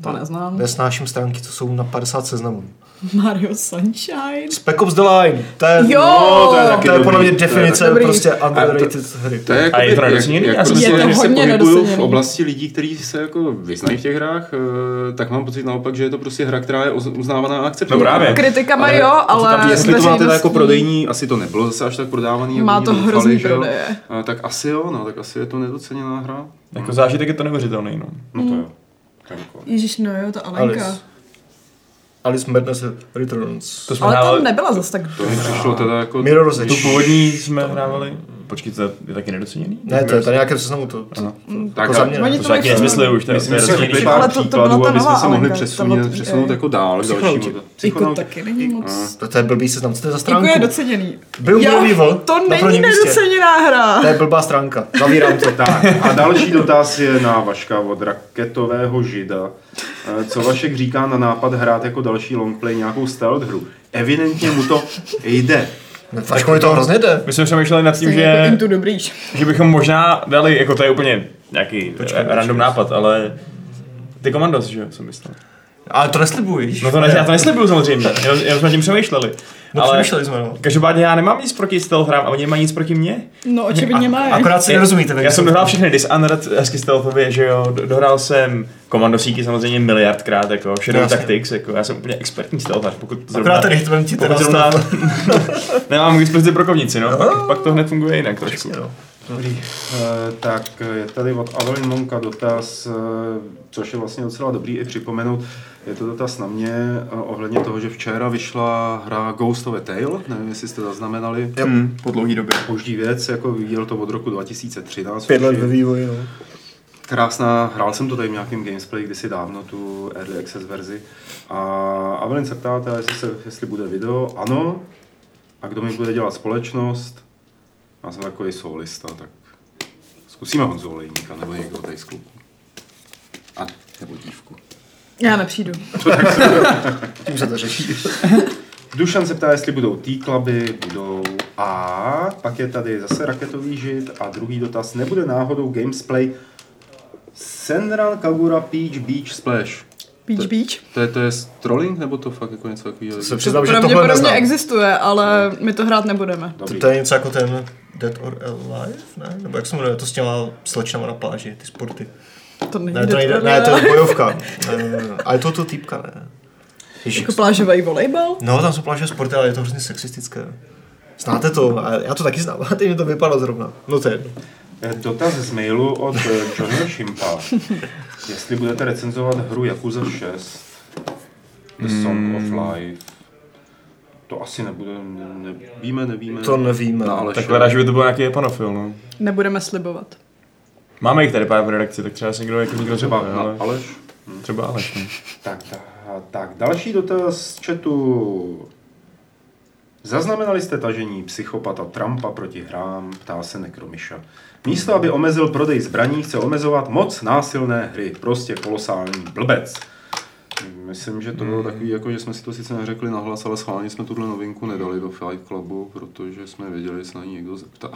To neznám. Nesnáším stránky, co jsou na 50 seznamů. Mario Sunshine. Spec Ops The Line, to je, Jo! No, to je taky to je podle mě dobrý, to je definice dobrý. prostě A underrated hry. To je jako, A je to jak, nedoceněný? jak, Já jak jsem prostě, myslel, že když to se pohybuju v oblasti lidí, kteří se jako vyznají v těch hrách, eh, tak mám pocit naopak, že je to prostě hra, která je uz- uznávaná a akceptovaná. No právě. Kritikama jo, ale Jestli to má teda jako prodejní, asi to nebylo zase až tak prodávaný, Má to hrozný prodeje. Tak asi jo, no, tak asi je to nedoceněná hra. Jako zážitek je to neuvěřitelný, no. No to jo. Ježíš, no jo, ta Alenka. Alice. Alice Madness Returns. To jsme Ale hrávali, tam nebyla zase tak To mi přišlo teda jako... Mirror's tu Edge. původní jsme hrávali. Počkej, to je taky nedoceněný? Ne, to je to nějaké seznamu, to, to, Aha. Tak jako za mě Oni ne. To to taky už, to je to to- to příkladů, byla ta aby jsme se mohli přesunout, přesunout jako dál k dalšímu. Jako taky není moc. To, to je blbý seznam, co to je za Jako stránku? je doceněný. Byl Já- Evil To na není prvním místě. nedoceněná hra. To je blbá stránka, zavírám to. Tak, a další dotaz je na Vaška od raketového žida. Eh, Co Vašek říká na nápad hrát jako další longplay nějakou stealth hru? Evidentně mu to jde. Vaškovi to hrozně jde. My jsme přemýšleli nad tím, jako že, že bychom možná dali, jako to je úplně nějaký Počkej, random nápad, ale ty komandos, že jo, jsem myslel. Ale to neslibujíš. No to ne, já to neslibuju samozřejmě, jenom, jenom jsme tím přemýšleli. No ale přemýšleli jsme, no. každopádně já nemám nic proti stealth hrám a oni nemají nic proti mně. No očividně má. Akorát si nerozumíte. Já jsem dohrál všechny Dishonored hezky stealthově, že jo, do- dohrál jsem komandosíky samozřejmě miliardkrát, jako Shadow Jasně. Tactics, jako já jsem úplně expertní stealthař, pokud Akorát ten hitman ti teda pokud zrovna nemám k dispozici brokovnici, no, pak, pak to hned funguje jinak trošku. Přesně, no. Dobrý. E, tak je tady od Avelin Monka dotaz, e, což je vlastně docela dobrý i připomenout. Je to dotaz na mě e, ohledně toho, že včera vyšla hra Ghost of a Tale, nevím, jestli jste zaznamenali. Hmm, po dlouhý době. Použdí věc, jako viděl to od roku 2013. Pět let ve vývoji, no. Krásná, hrál jsem to tady v nějakém gamesplay kdysi dávno, tu Early Access verzi. A Avelin se ptáte, jestli, se, jestli bude video. Ano. A kdo mi bude dělat společnost? Já jsem takový solista, tak zkusíme Honzu Olejníka, nebo někdo tady z klubu. A nebo dívku. Já nepřijdu. Tím se to řeší. Dušan se ptá, jestli budou T-kluby, budou A, pak je tady zase raketový žid a druhý dotaz, nebude náhodou gamesplay Senran Kagura Peach Beach Splash. Beach Beach. To je, to je trolling, nebo to fakt jako něco takového? Se To přiznám, že tohle pravděpodobně neznám. existuje, ale my to hrát nebudeme. To, to je něco jako ten Dead or Alive, ne? Nebo jak se jmenuje to s těma slečnama na pláži, ty sporty. To není Ne, to nejde, ne, to je bojovka. Ne, ne, ne, ne. Ale to to týpka, ne. Ježíš, Jako plážový volejbal? No, tam jsou pláže sporty, ale je to hrozně sexistické. Znáte to? A já to taky znám, a teď mi to vypadlo zrovna. No to je jedno. Eh, Dotaz z mailu od eh, Johnnyho Šimpa. Jestli budete recenzovat hru Yakuza 6, The Song of Life, to asi nebude, ne, nevíme, nevíme. To nevíme. No, ale Tak vypadá, že by to byl nějaký japanofil, no. Nebudeme slibovat. Máme jich tady pár v redakci, tak třeba si někdo, jako někdo třeba třeba, ale Aleš. třeba Aleš, no. Tak, tak, tak, další dotaz z chatu. Zaznamenali jste tažení psychopata Trumpa proti hrám, ptá se Nekromiša. Místo, aby omezil prodej zbraní, chce omezovat moc násilné hry. Prostě kolosální blbec. Myslím, že to bylo takový, jako, že jsme si to sice neřekli nahlas, ale schválně jsme tuhle novinku nedali do Fight Clubu, protože jsme věděli, že se na ní někdo zeptá.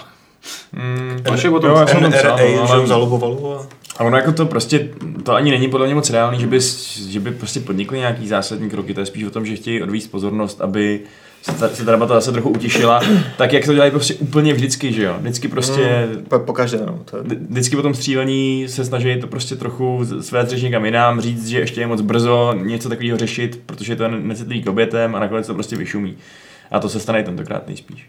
Mm, Vašek o tom jo, já jsem NRA, že zalobovalo a... A ono jako to prostě, to ani není podle mě moc reálný, že by, že by prostě podnikli nějaký zásadní kroky, to je spíš o tom, že chtějí odvíct pozornost, aby se ta, se ta debata zase trochu utišila, tak jak to dělají prostě úplně vždycky, že jo, vždycky prostě, Po, po každé, no. To je... vždy- vždycky po tom střílení se snaží to prostě trochu své řešit někam jinam, říct, že ještě je moc brzo něco takového řešit, protože to je necitlivý k obětem a nakonec to prostě vyšumí. A to se stane i tentokrát nejspíš.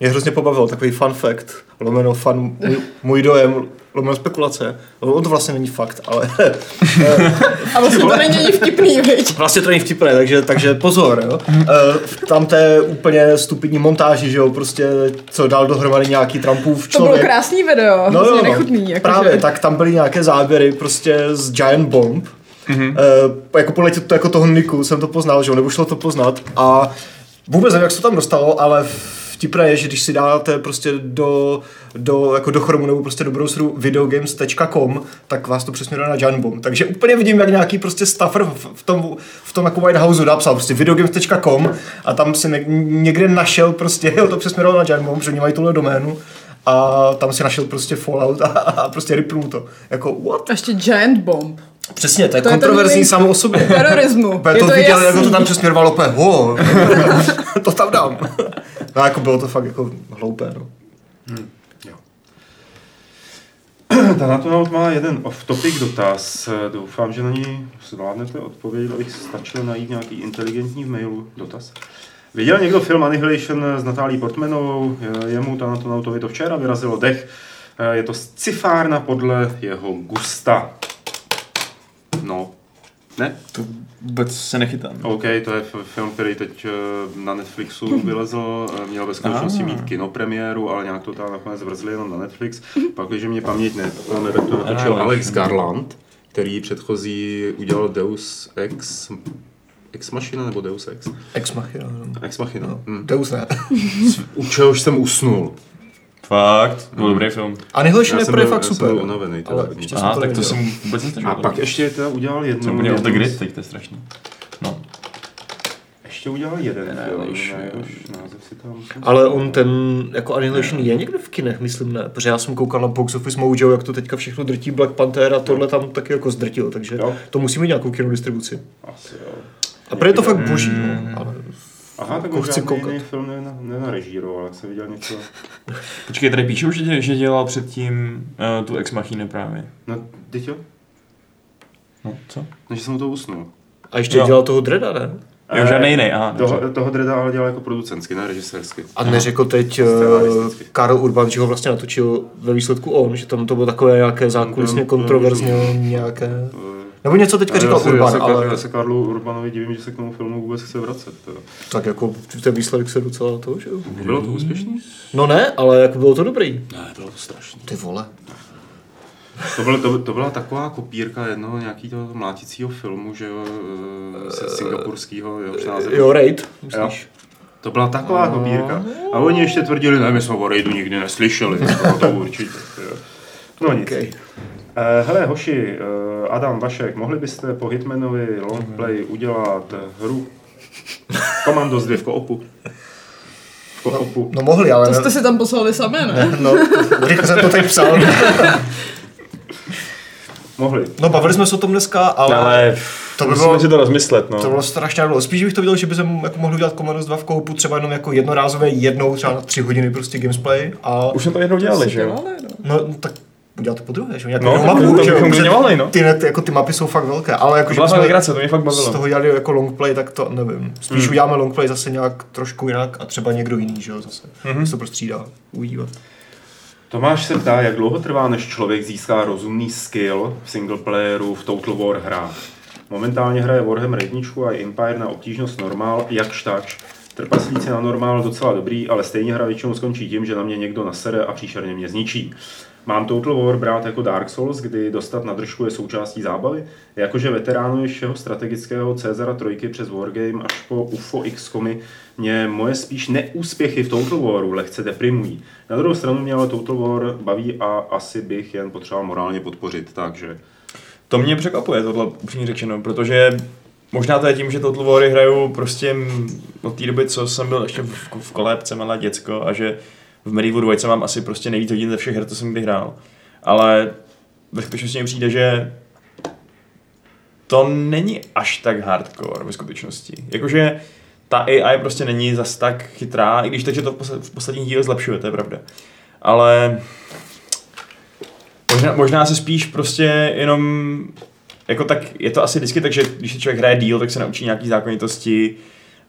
Mě hrozně pobavil takový fun fact, lomeno fun, můj, můj dojem, lomeno spekulace. On to vlastně není fakt, ale A vlastně to není ani vtipný, viď? vlastně to není vtipné, takže, takže pozor, jo. Eh, V tam té úplně stupidní montáži, že jo, prostě co dal dohromady nějaký Trumpův To bylo člověk. krásný video, No jo, no. nechutný. Jako Právě, že... tak tam byly nějaké záběry prostě z Giant Bomb. Mm-hmm. E, jako podle to, jako toho Niku jsem to poznal, že jo, nebo šlo to poznat. A vůbec nevím, jak se to tam dostalo, ale vtipné je, že když si dáte prostě do, do, jako do Chromu nebo prostě do browseru videogames.com, tak vás to přesměruje na Giant Bomb. Takže úplně vidím, jak nějaký prostě staffer v, v tom, v tom jako White Houseu napsal prostě videogames.com a tam si někde našel prostě, jo, to přesměroval na Giant Bomb, že oni mají tuhle doménu a tam si našel prostě Fallout a, a prostě ripnul to. Jako, what? A ještě Giant Bomb. Přesně, to je, To je kontroverzní samo o sobě. Terorismu. Je to to viděl, jak jasný. to tam přesměrovalo úplně, ho, to tam dám. No jako bylo to fakt jako hloupé, no. Jo. Tanatonaut má jeden off-topic dotaz. Doufám, že na něj zvládnete odpovědět, abych stačil najít nějaký inteligentní v mailu dotaz. Viděl někdo film Annihilation s Natálí Portmanovou? Jemu Tanatonautovi to včera vyrazilo dech. Je to scifárna podle jeho gusta. Ne? To vůbec se nechytám. OK, to je film, který teď eh, na Netflixu vylezl, eh, měl ve skutečnosti Ah. mít kinopremiéru, ale nějak to tam nakonec vrzli jenom na Netflix. Pak, když mě paměť ne, ne tak to natočil. Alex Garland, který předchozí udělal Deus Ex, Ex Machina nebo Deus Ex? Ex Machina. no. Ex Machina. No. Hm. Deus ne. U čehož jsem usnul. Fakt, byl dobrý film. Annihilation Já je pro fakt já jsem super. byl unavený, teda ale ještě Aha, to tak to jsem vůbec. A pak ještě teda udělal jednu... jsem úplně off the grid teď, to je strašný. No. Ještě udělal jeden film, Annihilation. na jehož název si tam... musím Ale on ten, jako Annihilation je někde v kinech, myslím ne, protože já jsem koukal na Box Office Mojo, jak to teďka všechno drtí Black Panther a tohle tam taky jako zdrtilo, takže Jo. to musí mít nějakou kinodistribuci. Asi jo. A pro je to fakt boží, no, ale Aha, tak chci žádný koukat. jiný film nena- nenarežíroval, jak jsem viděl něco... Počkej, tady píšou, že, dě- že dělal předtím uh, tu Ex Machina právě. No, teď jo? No, co? No, že jsem mu to usnul. a ještě Jo. dělal toho Dreda, ne? Jo, žádný jiný, aha, dobře. Toho, toho Dreda ale dělal jako producentsky, ne režisérsky. A neřekl teď uh, Karl Urban, že ho vlastně natočil ve výsledku on, že tam to bylo takové nějaké zákulisně kontroverzně nějaké... Nebo něco teďka říkal já se, Urban, já se, ale já se Karlu Urbanovi divím, že se k tomu filmu vůbec chce vracet. Teda. tak jako ten výsledek se docela to, že jo? Bylo to úspěšný? No ne, ale jako bylo to dobrý. Ne, bylo to strašný. Ty vole. To, byl, to, to byla taková kopírka jednoho nějakého mlátícího filmu, že jo, eh, se singapurského, jo, název. Jo, Raid, myslíš? To byla taková kopírka. A oni ještě tvrdili, ne, my jsme o Raidu nikdy neslyšeli. No, to určitě. Jo. No nic. Okay. Eh, hele, hoši, eh, Adam Vašek, mohli byste po Hitmanovi Longplay udělat hru Commandos 2 v koopu? V koopu. No mohli, ale To ne, jste si tam poslali sami, ne? no, rychle jsem to teď psal. Mohli. No bavili jsme se o tom dneska, ale, Ale to by bylo, si to rozmyslet, no. to bylo strašně bylo. Spíš bych to viděl, že by se jako mohli udělat Commanders 2 v koupu třeba jenom jako jednorázové jednou třeba na tři hodiny prostě gamesplay a Už jsme to jednou dělali, že jo? Dělali, no. no tak udělat to po druhé, že jo? No, Nějakou tak mapu, to že Protože dělali, no. Ty, net, jako ty mapy jsou fakt velké, ale jako, To že legrace, to mě fakt z bavilo. toho dělali jako long play, tak to nevím. Spíš Hmm. uděláme long play zase nějak trošku jinak a třeba někdo jiný, že jo, zase. Mhm. Se to prostřídá. Uvidíme. Tomáš se ptá, jak dlouho trvá, než člověk získá rozumný skill v singleplayeru v Total War hrách. Momentálně hraje Warhammer 1 a Empire na obtížnost normál, jakž takž. Trpaslíci na normál docela dobrý, ale stejně hra většinou skončí tím, že na mě někdo nasere a příšerně mě zničí. Mám Total War brát jako Dark Souls, kdy dostat na držku je součástí zábavy? Jakože veteránu všeho strategického Cezara trojky přes Wargame až po UFO XCOMy mě moje spíš neúspěchy v Total Waru lehce deprimují. Na druhou stranu mě ale Total War baví a asi bych jen potřeboval morálně podpořit, takže... To mě překvapuje, tohle upřímně řečeno, protože možná to je tím, že Total Wary hraju prostě od té doby, co jsem byl ještě v, v kolébce malé děcko a že v Medieval 2 mám asi prostě nejvíc hodin ze všech her, co jsem kdy hrál. Ale ve skutečnosti mi přijde, že to není až tak hardcore ve skutečnosti. Jakože ta AI prostě není zas tak chytrá, i když takže to v posledních dílech zlepšuje, to je pravda. Ale možná, možná se spíš prostě jenom jako tak, je to asi vždycky tak, že když se člověk hraje díl, tak se naučí nějaký zákonitosti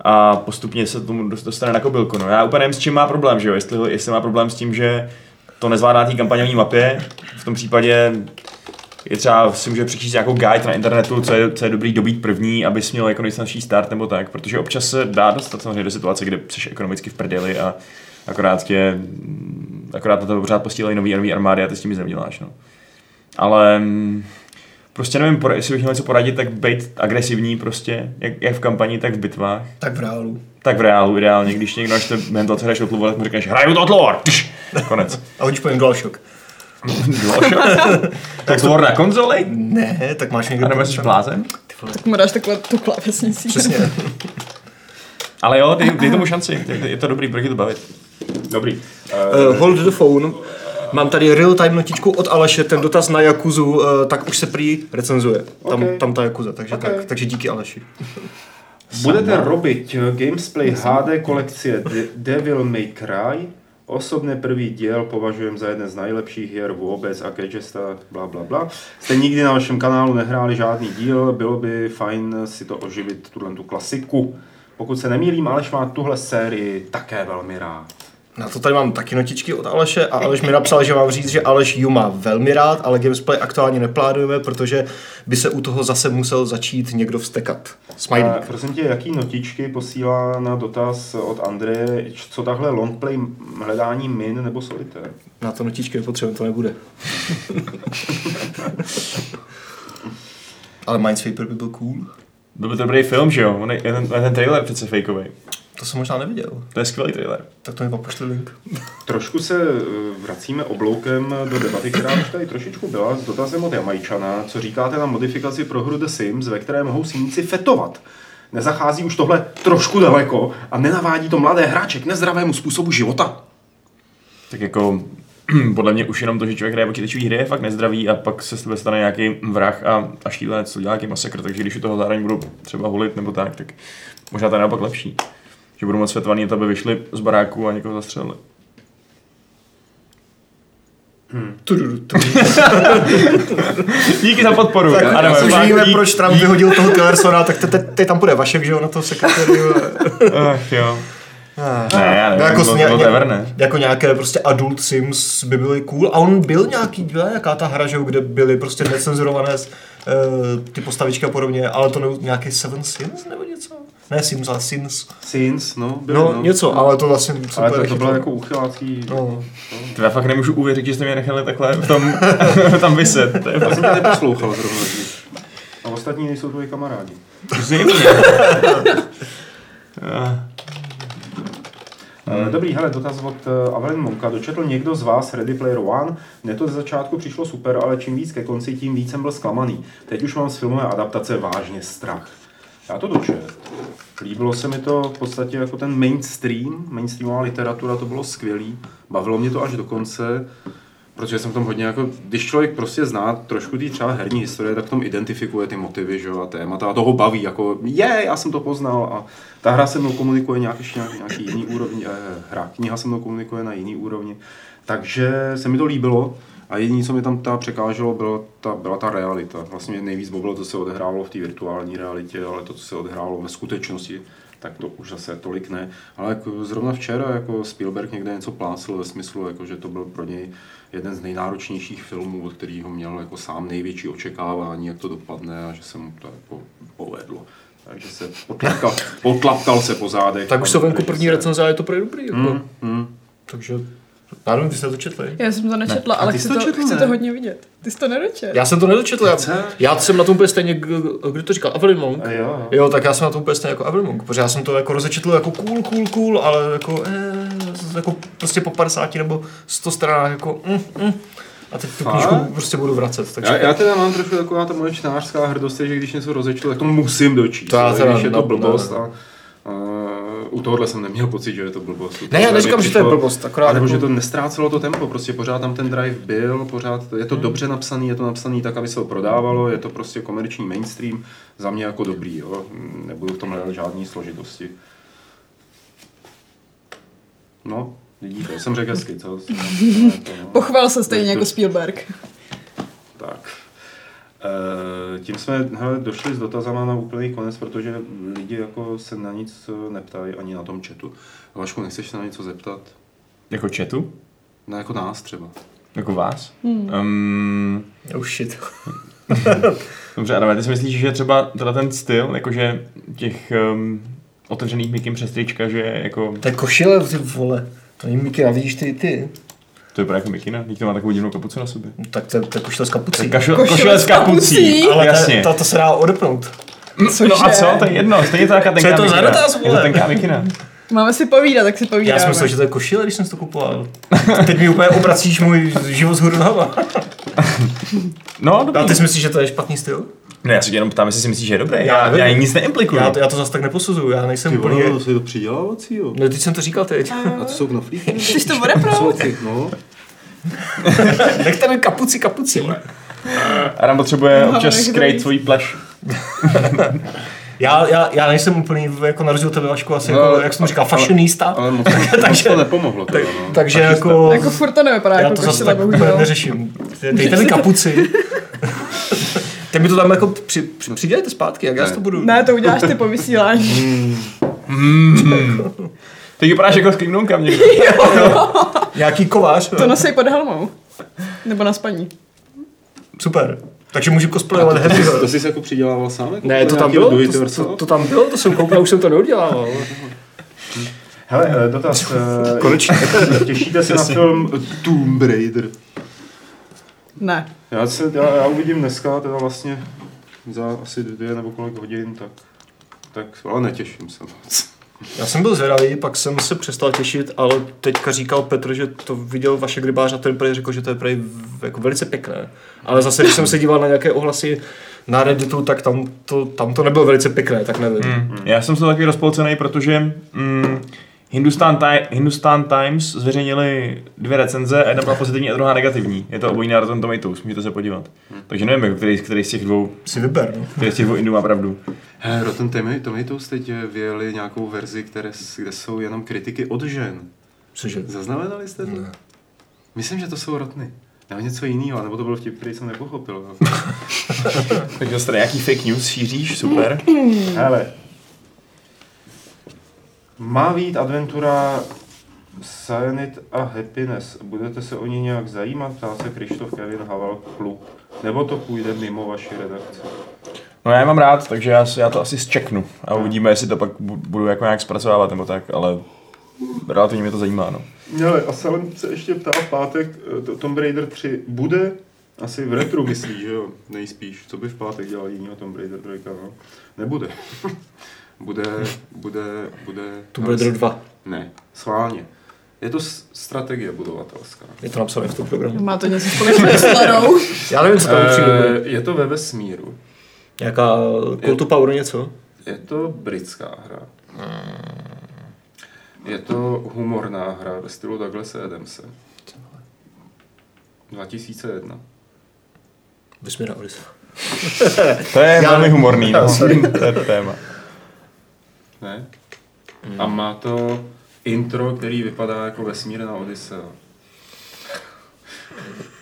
a postupně se tomu dost- dostane na kobylku. No. Já úplně nevím, s čím má problém, že jo? Jestli, jestli má problém s tím, že to nezvládá té kampaňové mapě, v tom případě je třeba si může přečíst nějakou guide na internetu, co je, co je dobrý dobít první, abys měl jako nejsnažší start nebo tak, protože občas se dá dostat samozřejmě do situace, kde jsi ekonomicky v prdeli a akorát tě, akorát na to pořád posílají nový nový armády a ty s tím nic neuděláš, no. Ale mm, prostě nevím, jestli bych měl něco poradit, tak být agresivní prostě, jak, jak v kampani, tak v bitvách. Tak v reálu. Tak v reálu ideálně, když někdo, až te během toho, co hraješ War, tak mu řekneš, hraju Total War, Tš! konec. A hodíš po něm DualShock. DualShock? Total War na konzoli? Ne, tak máš někdo... A nebo jsi blázen? Tak mu dáš takhle tu klávesnici. Přesně. Ale jo, dej, dej tomu šanci, je, je to dobrý, bude tě to bavit. Dobrý. Uh, hold the phone. Mám tady real-time notičku od Aleše, ten dotaz na Jakuzu, uh, tak už se prý recenzuje. Tam, Ok. tam ta Jakuza, takže, Ok. tak, takže díky Aleši. Budete robiť gamesplay HD kolekcie De- Devil May Cry? Osobně první díl považujem za jeden z nejlepších her vůbec a Gadgesta, bla bla bla. Jste nikdy na vašem kanálu nehráli žádný díl, bylo by fajn si to oživit, tuhle tu klasiku. Pokud se nemýlím, Aleš má tuhle sérii také velmi rád. Na to tady mám taky notičky od Aleše a Aleš mi napsal, že mám říct, že Aleš ju má velmi rád, ale gamesplay aktuálně neplánujeme, protože by se u toho zase musel začít někdo vstekat. A Smajlík. prosím tě, jaký notičky posílá na dotaz od Andreje, co tahle longplay hledání min nebo solitér? Na to notičky nepotřebujeme, to nebude. ale Minesweeper by byl cool. Byl by to dobrý film, že jo? On je- Ten, ten trailer přece fakeový. To jsem možná neviděl. To je skvělý trailer. Tak to mi pak pošli link. Trošku se eh, vracíme obloukem do debaty, která už tady trošičku byla, s dotazem od Jamajčana. Co říkáte na modifikaci pro hru The Sims, ve které mohou síníci fetovat? Nezachází už tohle trošku daleko a nenavádí to mladé hráče k nezdravému způsobu života? Tak jako podle mě už jenom to, že člověk hraje počítačové hry je fakt nezdravý a pak se z tebe stane nějaký vrah a, a šílenec, co dělá nějaký masakr, takže když u toho zároveň budou třeba hulit nebo tak, tak možná to je naopak lepší. Že budou moc světvaný, to by vyšli z baráku a někoho zastřelili. Díky za podporu. Tak fakt víme, proč Trump dík. vyhodil toho Tillersona, tak teď- teď teď tam bude Vašek, že jo, na to sekretariu. Ach, jo. Ne, já nevím, No, jako, bylo- ne? jako nějaké prostě adult Sims by byly cool. A on byl nějaký, byla nějaká ta hra, že jo, kde byly prostě necenzurované uh, ty postavičky a podobně, ale to ne, nějaký Seven Sins nebo něco? Ne Sims, ale Sins. Sins, no, byly, No, něco, ale to vlastně Ale super to, to chytlo. bylo jako uchylácký... No. To já fakt nemůžu uvěřit, že jste mě nechali takhle v tom, tam vyset. To je Já jsem tě neposlouchal zrovna. A ostatní nejsou tvoji kamarádi. zjevně. Hmm. Dobrý, hele, dotaz od uh, Avelin Monka. Dočetl někdo z vás Ready Player One? Mně to ze začátku přišlo super, ale čím víc ke konci, tím víc jsem byl zklamaný. Teď už mám z filmové adaptace vážně strach. Já to dočet. Líbilo se mi to v podstatě jako ten mainstream, mainstreamová literatura, to bylo skvělý. Bavilo mě to až do konce. protože jsem v tom hodně jako, když člověk prostě zná trošku ty třeba herní historie, tak v tom identifikuje ty motivy, že a témata a toho baví, jako je, já jsem to poznal a ta hra se mnou komunikuje nějak, ještě nějaký, nějaký jiný úrovni, eh, hra, kniha se mnou komunikuje na jiný úrovni, takže se mi to líbilo a jediné, co mi tam ta překáželo, byla ta, byla ta realita. Vlastně nejvíc bavilo, co se odehrálo v té virtuální realitě, ale to, co se odehrálo ve skutečnosti, tak to už zase tolik ne. Ale jako zrovna včera jako Spielberg někde něco plácel ve smyslu, jako, že to byl pro něj jeden z nejnáročnějších filmů, od kterého měl jako sám největší očekávání, jak to dopadne a že se mu to jako povedlo. Takže se potlapkal, potlapkal se po zádech. Tak už jsou venku první se- recenze a je to prý dobrý. Jako. Hmm, hmm. Takže, já nevím, vy jste to četli. Já jsem to nečetla, Ne. A ale ty chci jsi to to, četl, chci ne? to hodně vidět. Ty jsi to nedočet. Já jsem to nedočetl, já, já jsem na tom úplně stejně, k- kdo to říkal, Evelyn Monk. A jo. Jo, tak já jsem na tom úplně stejně jako Evelyn Monk, protože já jsem to jako rozečetl jako cool, cool, cool, ale jako, eh, jako prostě po 50 nebo 100 stranách jako mm, mm. A teď tu knížku prostě budu vracet. Takže Já, já teda mám trošku taková ta moje čtenářská hrdost, že když něco rozečtu, tak to musím dočíst. To já teda když je to ne- blbost ne, a, a, u tohohle jsem neměl pocit, že je to blbost. Ne, já neříkám, že to je blbost, akorát A nebo jako- že to nestrácelo to tempo, prostě pořád tam ten drive byl, pořád je Hmm. to dobře napsaný, je to napsaný tak, aby se ho prodávalo, je to prostě komerční mainstream, za mě jako dobrý, jo. nebudu v tom hledat žádný složitosti. No, vidíte, jsem řekl hezky, co? Pochval se stejně jako Spielberg. Tak. E, tím jsme hele, došli s dotazama na úplný konec, protože lidi jako se na nic eh, neptají ani na tom chatu. Vašku, nechceš se na něco zeptat? Jako chatu? No jako nás třeba. Jako vás? Hmm. Um, Oh shit. dobře, Adame, ty si myslíš, že třeba teda ten styl, jakože těch um, otevřených mikim přes trička, že je jako, To je košile, ty vole. To není Mickey, a vidíš ty, ty. To vypadá jako mikina, to má takovou divnou kapucu na sobě. No, tak to je, to je košile s kapucí. Kašo, Košile košile s s kapucí. Ale jasně. to, to, to, se dá odepnout. no a co, to je jedno, stejně to taká tenká to za mikina. dotaz, Je to vole? tenká mikina. Máme si povídat, tak si povídáme. Já jsem myslel, že to je košile, když jsem si to kupoval. Teď mi úplně obracíš můj život z hůru nohama. No, dobrý. A ty si myslíš, že to je špatný styl? Ne, já se tě jenom ptám, jestli si myslíš, že je dobré. Já Já, já, nic neimplikuju. Já to, já to zase tak neposuzuju, já nejsem úplně... je to přidělávací, jo. No teď jsem to říkal teď. A to jsou knoflíky? Chceš to odeprout? no. Nechte mi kapuci, kapuci. Adam potřebuje No, občas dobrý. svojí pleš. Já, já, já nejsem úplný, jako na rozdíl od tebe, Vašku, asi No, jako, ale- jak jsem říkal, fashionista. Ale moc, moc to nepomohlo. Teda, no. Takže jako... Jako furt to nevypadá Já jako to zase tak úplně neřeším. Dejte mi kapuci. Teď mi to tam jako při, při, přidělejte zpátky, jak já si to budu... Ne, to uděláš ty po vysílání. Teď vypadáš jako skrimnonka někdo. Nějaký kovář. To nosej pod helmou. Nebo na spaní. Super. Takže můžu cosplayovat Happy To jsi se jako přidělával sám? Jako Ne, to tam bylo, to, to, to, tam bylo, to jsem koukal, už jsem to neudělal. Hele, eh, dotaz. eh, Konečně. Těšíte se na film Tomb Raider? Ne. Já, se, já, já uvidím dneska, teda vlastně za asi dvě nebo kolik hodin, tak, tak ale netěším se moc. Já jsem byl zvědavý, pak jsem se přestal těšit, ale teďka říkal Petr, že to viděl vaše grybář a ten prej řekl, že to je prej jako velice pěkné. Ale zase, když jsem se díval na nějaké ohlasy na Redditu, tak tam to, tam to nebylo velice pěkné, tak nevím. Hmm. Já jsem toho taky rozpolcený, protože mm, Hindustan, Ti- Hindustan Times zveřejnili dvě recenze a jedna byla pozitivní a druhá negativní. Je to obojí na Rotten Tomatoes, můžete se podívat. Takže nevím, který, který z těch dvou, Si vyber, no. který z těch dvou Indů má pravdu. He, Rotten Tomatoes teď eh, vyjeli nějakou verzi, které, kde jsou jenom kritiky od žen. Cože? Zaznamenali jste to? Ne. Myslím, že to jsou rotny. Nebo něco jiného, nebo to byl vtip, který jsem nepochopil. Takže nějaký fake news šíříš, super. Hele. Má být adventura Cyanide a Happiness. Budete se o ní nějak zajímat? Ptá se Krištof Kevin Havel klub. Nebo to půjde mimo vaši redakci? No já je mám rád, takže já, já to asi zčeknu a uvidíme, jestli to pak bu- budu jako nějak zpracovávat nebo tak, ale relativně mě to zajímá, no. Hele, a Salem se ještě ptá v pátek, eh, to- Tomb Raider 3 bude asi v retru, myslí, že jo? Nejspíš. Co by v pátek dělal jinýho Tomb Raider 3, no? Nebude. bude, bude, bude... To bude Raider 2. Ne, schválně. Je to strategie budovatelská. Je to napsané v tom programu. Má to něco společného s Larou. Já nevím, co tam přijde. Eh, je to ve vesmíru. Nějaká Call to Power něco? Je to britská hra. Je to humorná hra ve stylu Douglasa Adamse. 2001. Vesmíra Odyssey. To je velmi humorný, Já, no. sorry. to je téma. Ne? A má to intro, který vypadá jako vesmírná Odyssea.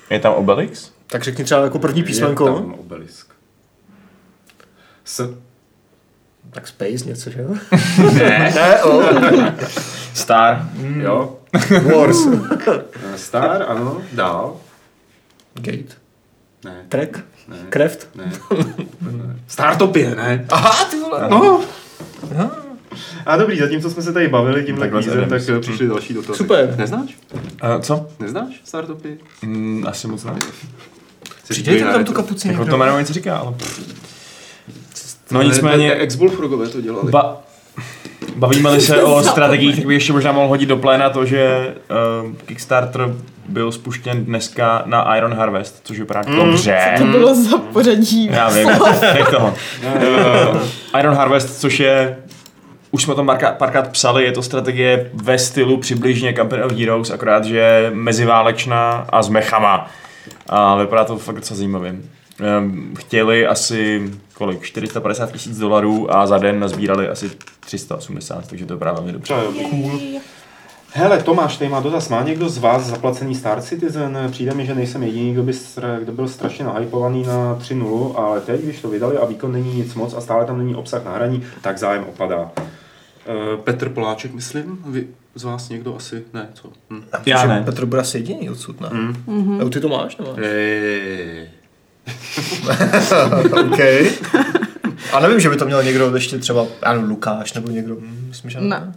Je tam Obelix? Tak řekni třeba jako první Je písmenko. tam obelisk. S. Tak Space něco, že jo? Ne. ne, o. Star. Jo. Wars. Eh, Star, ano. Dál. Gate. Ne. Track. Ne. Craft. Ne. Startopie, ne? Aha, ty vole. No. A dobrý, zatímco jsme se tady bavili tímhle Takhle kvízem, tak eh, přišly další dotazy. Super. Neznáš? Uh, co? Neznáš Startopii? Mm, asi moc ne. Přidejte tam tu kapuci Jako to jméno něco říká, ale... No nicméně, Ex-Bullfrogové to dělali. ba, bavíme-li se o strategiích, tak bych ještě možná mohl hodit do pléna to, že uh, Kickstarter byl spuštěn dneska na Iron Harvest, což vypadá dobře. To bylo za pořadí. Já vím, nech toho. Uh, Iron Harvest, což je, už jsme to marka- párkrát psali, je to strategie ve stylu přibližně Company of Heroes, akorát, že je meziválečná a s mechama. A vypadá to fakt docela zajímavě. Um, chtěli asi kolik, 450 tisíc dolarů a za den nazbírali asi 380, takže to je právě velmi dobře. Cool. Hele, Tomáš, tady má dotaz. Má někdo z vás zaplacený Star Citizen? Přijde mi, že nejsem jediný, kdo, by kdo byl strašně nahypovaný na 3.0, ale teď, když to vydali a výkon není nic moc a stále tam není obsah na hraní, tak zájem opadá. Uh, Petr Poláček, myslím? Vy z vás někdo asi? Ne, co? Hm. Já ne. Petr bude asi jediný odsud, ne? Hm. Mm. Ty to máš, nebo? Ej. OK. A nevím, že by to měl někdo ještě třeba, já nevím, Lukáš nebo někdo. Hm, Myslím, že Ne.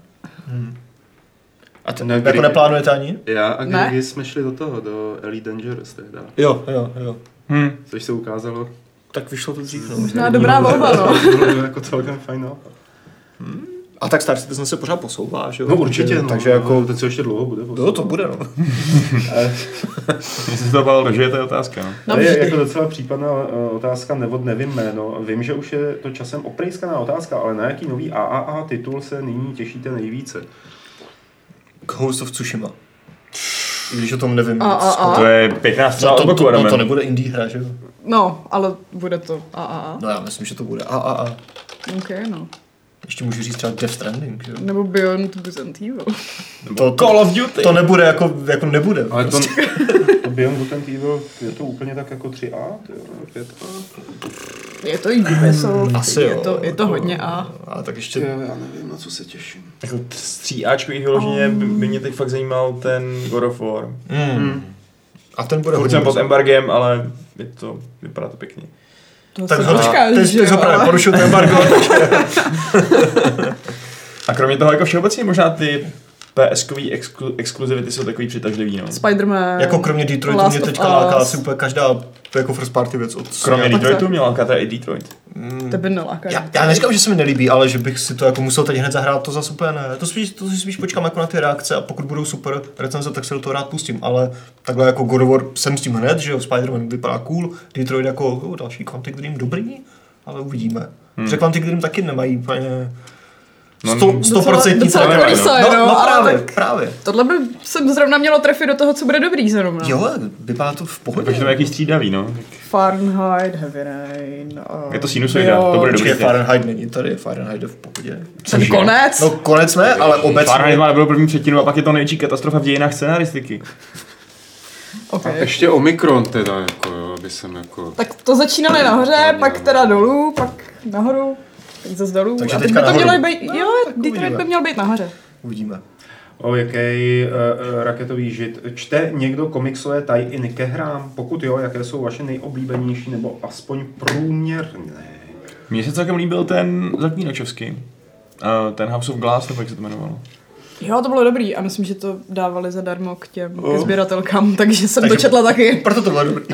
A to Ne, jako kdy- neplánujete ani? Já a Ne. Grigi jsme šli do toho, do Elite Dangerous tehda. Jo, jo, jo. Hm. Což se ukázalo. Tak vyšlo to dřív, no. Možná dobrá volba, no. Bylo jako celkem fajn nápad. A tak Star Citizen se pořád posouvá, že jo? No určitě, no. Takže jako, Ten co ještě dlouho bude. no to bude, no. Jestli se to bavilo to je otázka. No. No To je jako docela případná eh, otázka, nevod nevím jméno. Vím, že už je to časem oprejskaná otázka, ale na jaký nový AAA titul se nyní těšíte nejvíce? Ghost of Tsushima. I když o tom nevím. A, a, a. To je pěkná střela No, od to, to, no, to nebude indie hra, že jo? No, ale bude to a a a. No já myslím, že to bude a a a. OK, no. Ještě můžu říct třeba Death Stranding, že jo? Nebo Beyond and Evil. To, to, Call of Duty. to nebude jako, jako nebude. Ale to, prostě. to Beyond Good and Evil, je to úplně tak jako 3A? Ty jo, 5A? Je to i Ubisoft, Asi je jo. to, je to jako- hodně A. A tak ještě... Jo, já nevím, na co se těším. Jako stříáčkových vyloženě by, by mě teď fakt zajímal ten God of War. Mm. A ten bude Furt hodně jsem pod embargem, ale je to, vypadá to pěkně. To Tak ho- počkáš, jo, jsi právě porušil ten embargo. A kromě toho jako všeobecně možná ty PS-kový exklu, exkluzivity jsou takový přitažlivý, no. Spider-Man. jako kromě Detroitu Last mě teďka láká asi úplně každá jako first party věc od Kromě Sony. Detroitu měl Alcatraz i Detroit. Tebe neláká. já, já neříkám, že se mi nelíbí, ale že bych si to jako musel teď hned zahrát, to zase úplně ne. To spíš, to si spíš počkám jako na ty reakce a pokud budou super recenze, tak se do toho rád pustím. Ale takhle jako God of War jsem s tím hned, že jo, Spider-Man vypadá cool, Detroit jako oh, další Quantic Dream dobrý, ale uvidíme. Hmm. Že Quantic Dream taky nemají úplně No, sto- Docela, stoprocentní docela celé. celé, kolísaje, No, no, no, ale právě, tak právě. tohle by se zrovna mělo trefit do toho, co bude dobrý zrovna. Jo, vypadá to v pohodě. Takže to je jaký střídavý, no. Fahrenheit, Heavy Rain. Uh, Je to sinusoida, to bude dobrý. Fahrenheit není tady, Fahrenheit je v pohodě. Ten Cože? konec. No konec ne, ale obecně. Fahrenheit má nebyl první třetinu a pak je to největší katastrofa v dějinách scenaristiky. okay. Ještě Omikron teda, jako jo, aby jsem jako... Tak to začínali nahoře, pak teda dolů, pak nahoru, teď zase dolů. Takže a teď teďka by to nahoru. mělo být, jo, tak Detroit by měl být nahoře. Uvidíme. O jaký uh, raketový žid. Čte někdo komiksové tie-iny ke hrám? Pokud jo, jaké jsou vaše nejoblíbenější nebo aspoň průměrné? Mně se celkem líbil ten zaklínačovský. Uh, ten House of Glass, nebo jak se to jmenovalo. Jo, to bylo dobrý a myslím, že to dávali zadarmo k těm Oh. ke sběratelkám, takže jsem Takže- to četla taky. Proto to bylo dobrý.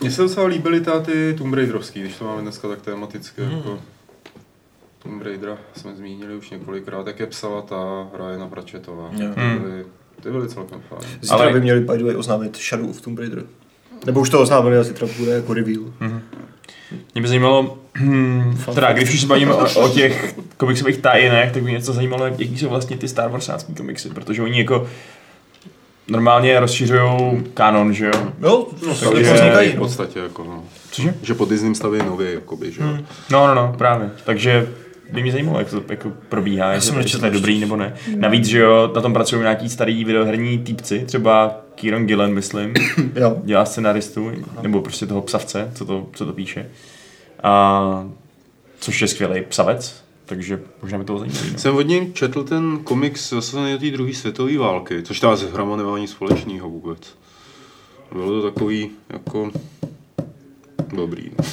Mně se docela líbily ta ty Tomb Raiderovský, když to máme dneska tak tematicky, Hmm. jako Tomb Raidera jsme zmínili už několikrát, jak je psala ta Ryana Pratchettová. Ty, Hmm. byly, ty byly celkem fajn. Zítra Ale- by měli by the way oznámit Shadow of Tomb Raider. Nebo už to oznámili a zítra bude jako reveal. Mě by zajímalo, teda když už se bavíme o, o těch komiksových tajinech, tak by mě něco zajímalo, jaký jsou vlastně ty Star Warsácký komiksy, protože oni jako normálně rozšiřují kanon, že jo? Jo, No, takže vznikají. v podstatě jako no. Cože? Že pod Disneym staví nově, jakoby, že jo. No, no, no, právě. Takže by mě zajímalo, jak to jako probíhá, jestli, jsem jestli to je dobrý nebo ne. Navíc, že jo, na tom pracují nějaký starý videoherní týpci, třeba Kieron Gillen, myslím, Jo. dělá scenaristu, nebo prostě toho psavce, co to, co to píše. A což je skvělý psavec, takže možná by to. No. Jsem od něj četl ten komiks zase do té druhé světové války, což ta s hrama nemá nic společného vůbec. Bylo to takový jako dobrý. No.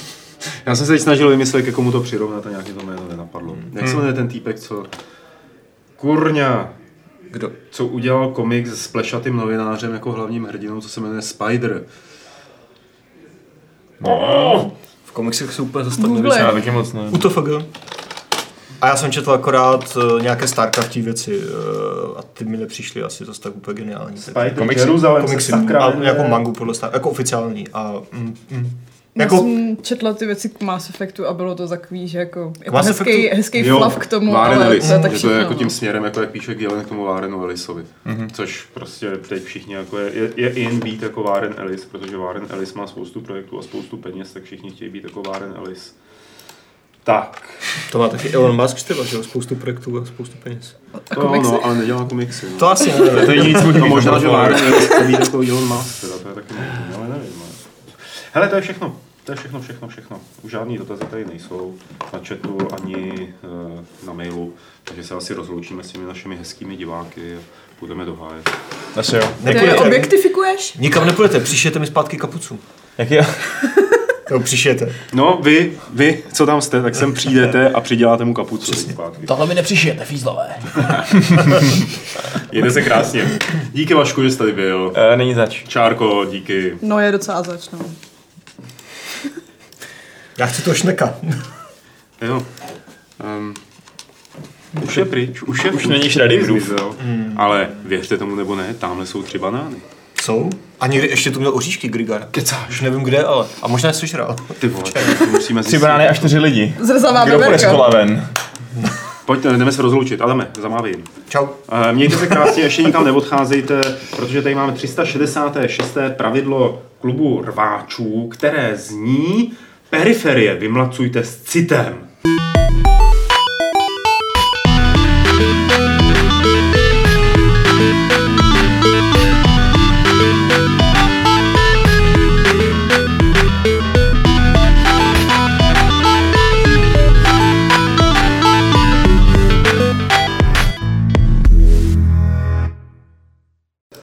Já jsem se teď snažil vymyslet, k komu to přirovnat a nějaký to jméno nenapadlo. Jak se jmenuje ten týpek, co... Kurňa, Kdo? co udělal komiks s plešatým novinářem jako hlavním hrdinou, co se jmenuje Spider. V komiksech se úplně nevyzná. Já taky moc ne. UTFG. A já jsem četl akorát uh, nějaké Starcraftí věci uh, a ty mi nepřišly asi zase tak úplně geniální. Spider Komiksy? Jeruzalém Komiksy, se sakra jako mangu podle Star, jako oficiální. A, mm, mm. Já Jako, jsem četla ty věci k Mass Effectu a bylo to takový, že jako, jako Mass hezký, Effectu? hezký Jo, flav k tomu, Warren ale Ellis. to je tak že to všechno. je jako no. tím směrem, jako jak píše Gillen k tomu Warrenu Ellisovi. Mm-hmm. Což prostě teď všichni jako je, je, je in být jako Warren Ellis, protože Warren Ellis má spoustu projektů a spoustu peněz, tak všichni chtějí být jako Warren Ellis. Tak, to má taky Elon Musk že jo, spoustu projektů a spoustu peněz. A to komiksy? no, ale nedělá komiksy. No. To asi ne. To je No, být možná, že. Warren Ellis chce být jako Elon Musk, teda, to je taky možný. Ale. Hele, to je všechno. To je všechno, všechno, všechno. Už žádný dotazy tady nejsou na chatu ani e, na mailu, takže se asi rozloučíme s těmi našimi hezkými diváky a půjdeme do háje. Asi jo. Nepůjdete, objektifikuješ? nikam nepůjdete, přišijete mi zpátky kapucu. Jak je? Jo, přišijete. No, vy, vy, co tam jste, tak sem přijdete a přiděláte mu kapucu zpátky. Tohle mi nepřišijete, fízlové. Jede se krásně. Díky Vašku, že jste tady byl. E, není zač. Čárko, díky. No je docela zač, no. Já chci to šneka. Jo. Um, už je pryč, už je Už není Shredderův. zmizel. Ale věřte tomu nebo ne, tamhle jsou tři banány. Jsou? A někdy ještě tu měl oříšky Grigar. Kecáš. Už nevím kde, ale. A možná je sežral. Ty vole, to musíme Tři banány a čtyři lidi. Zrzavá Kdo půjde z kola ven? Pojďte, jdeme se rozloučit. Adame, zamávej jim. Čau. Eh, Mějte se krásně, ještě nikam neodcházejte, protože tady máme 366. pravidlo klubu rváčů, které zní periferie vymlacujte s citem.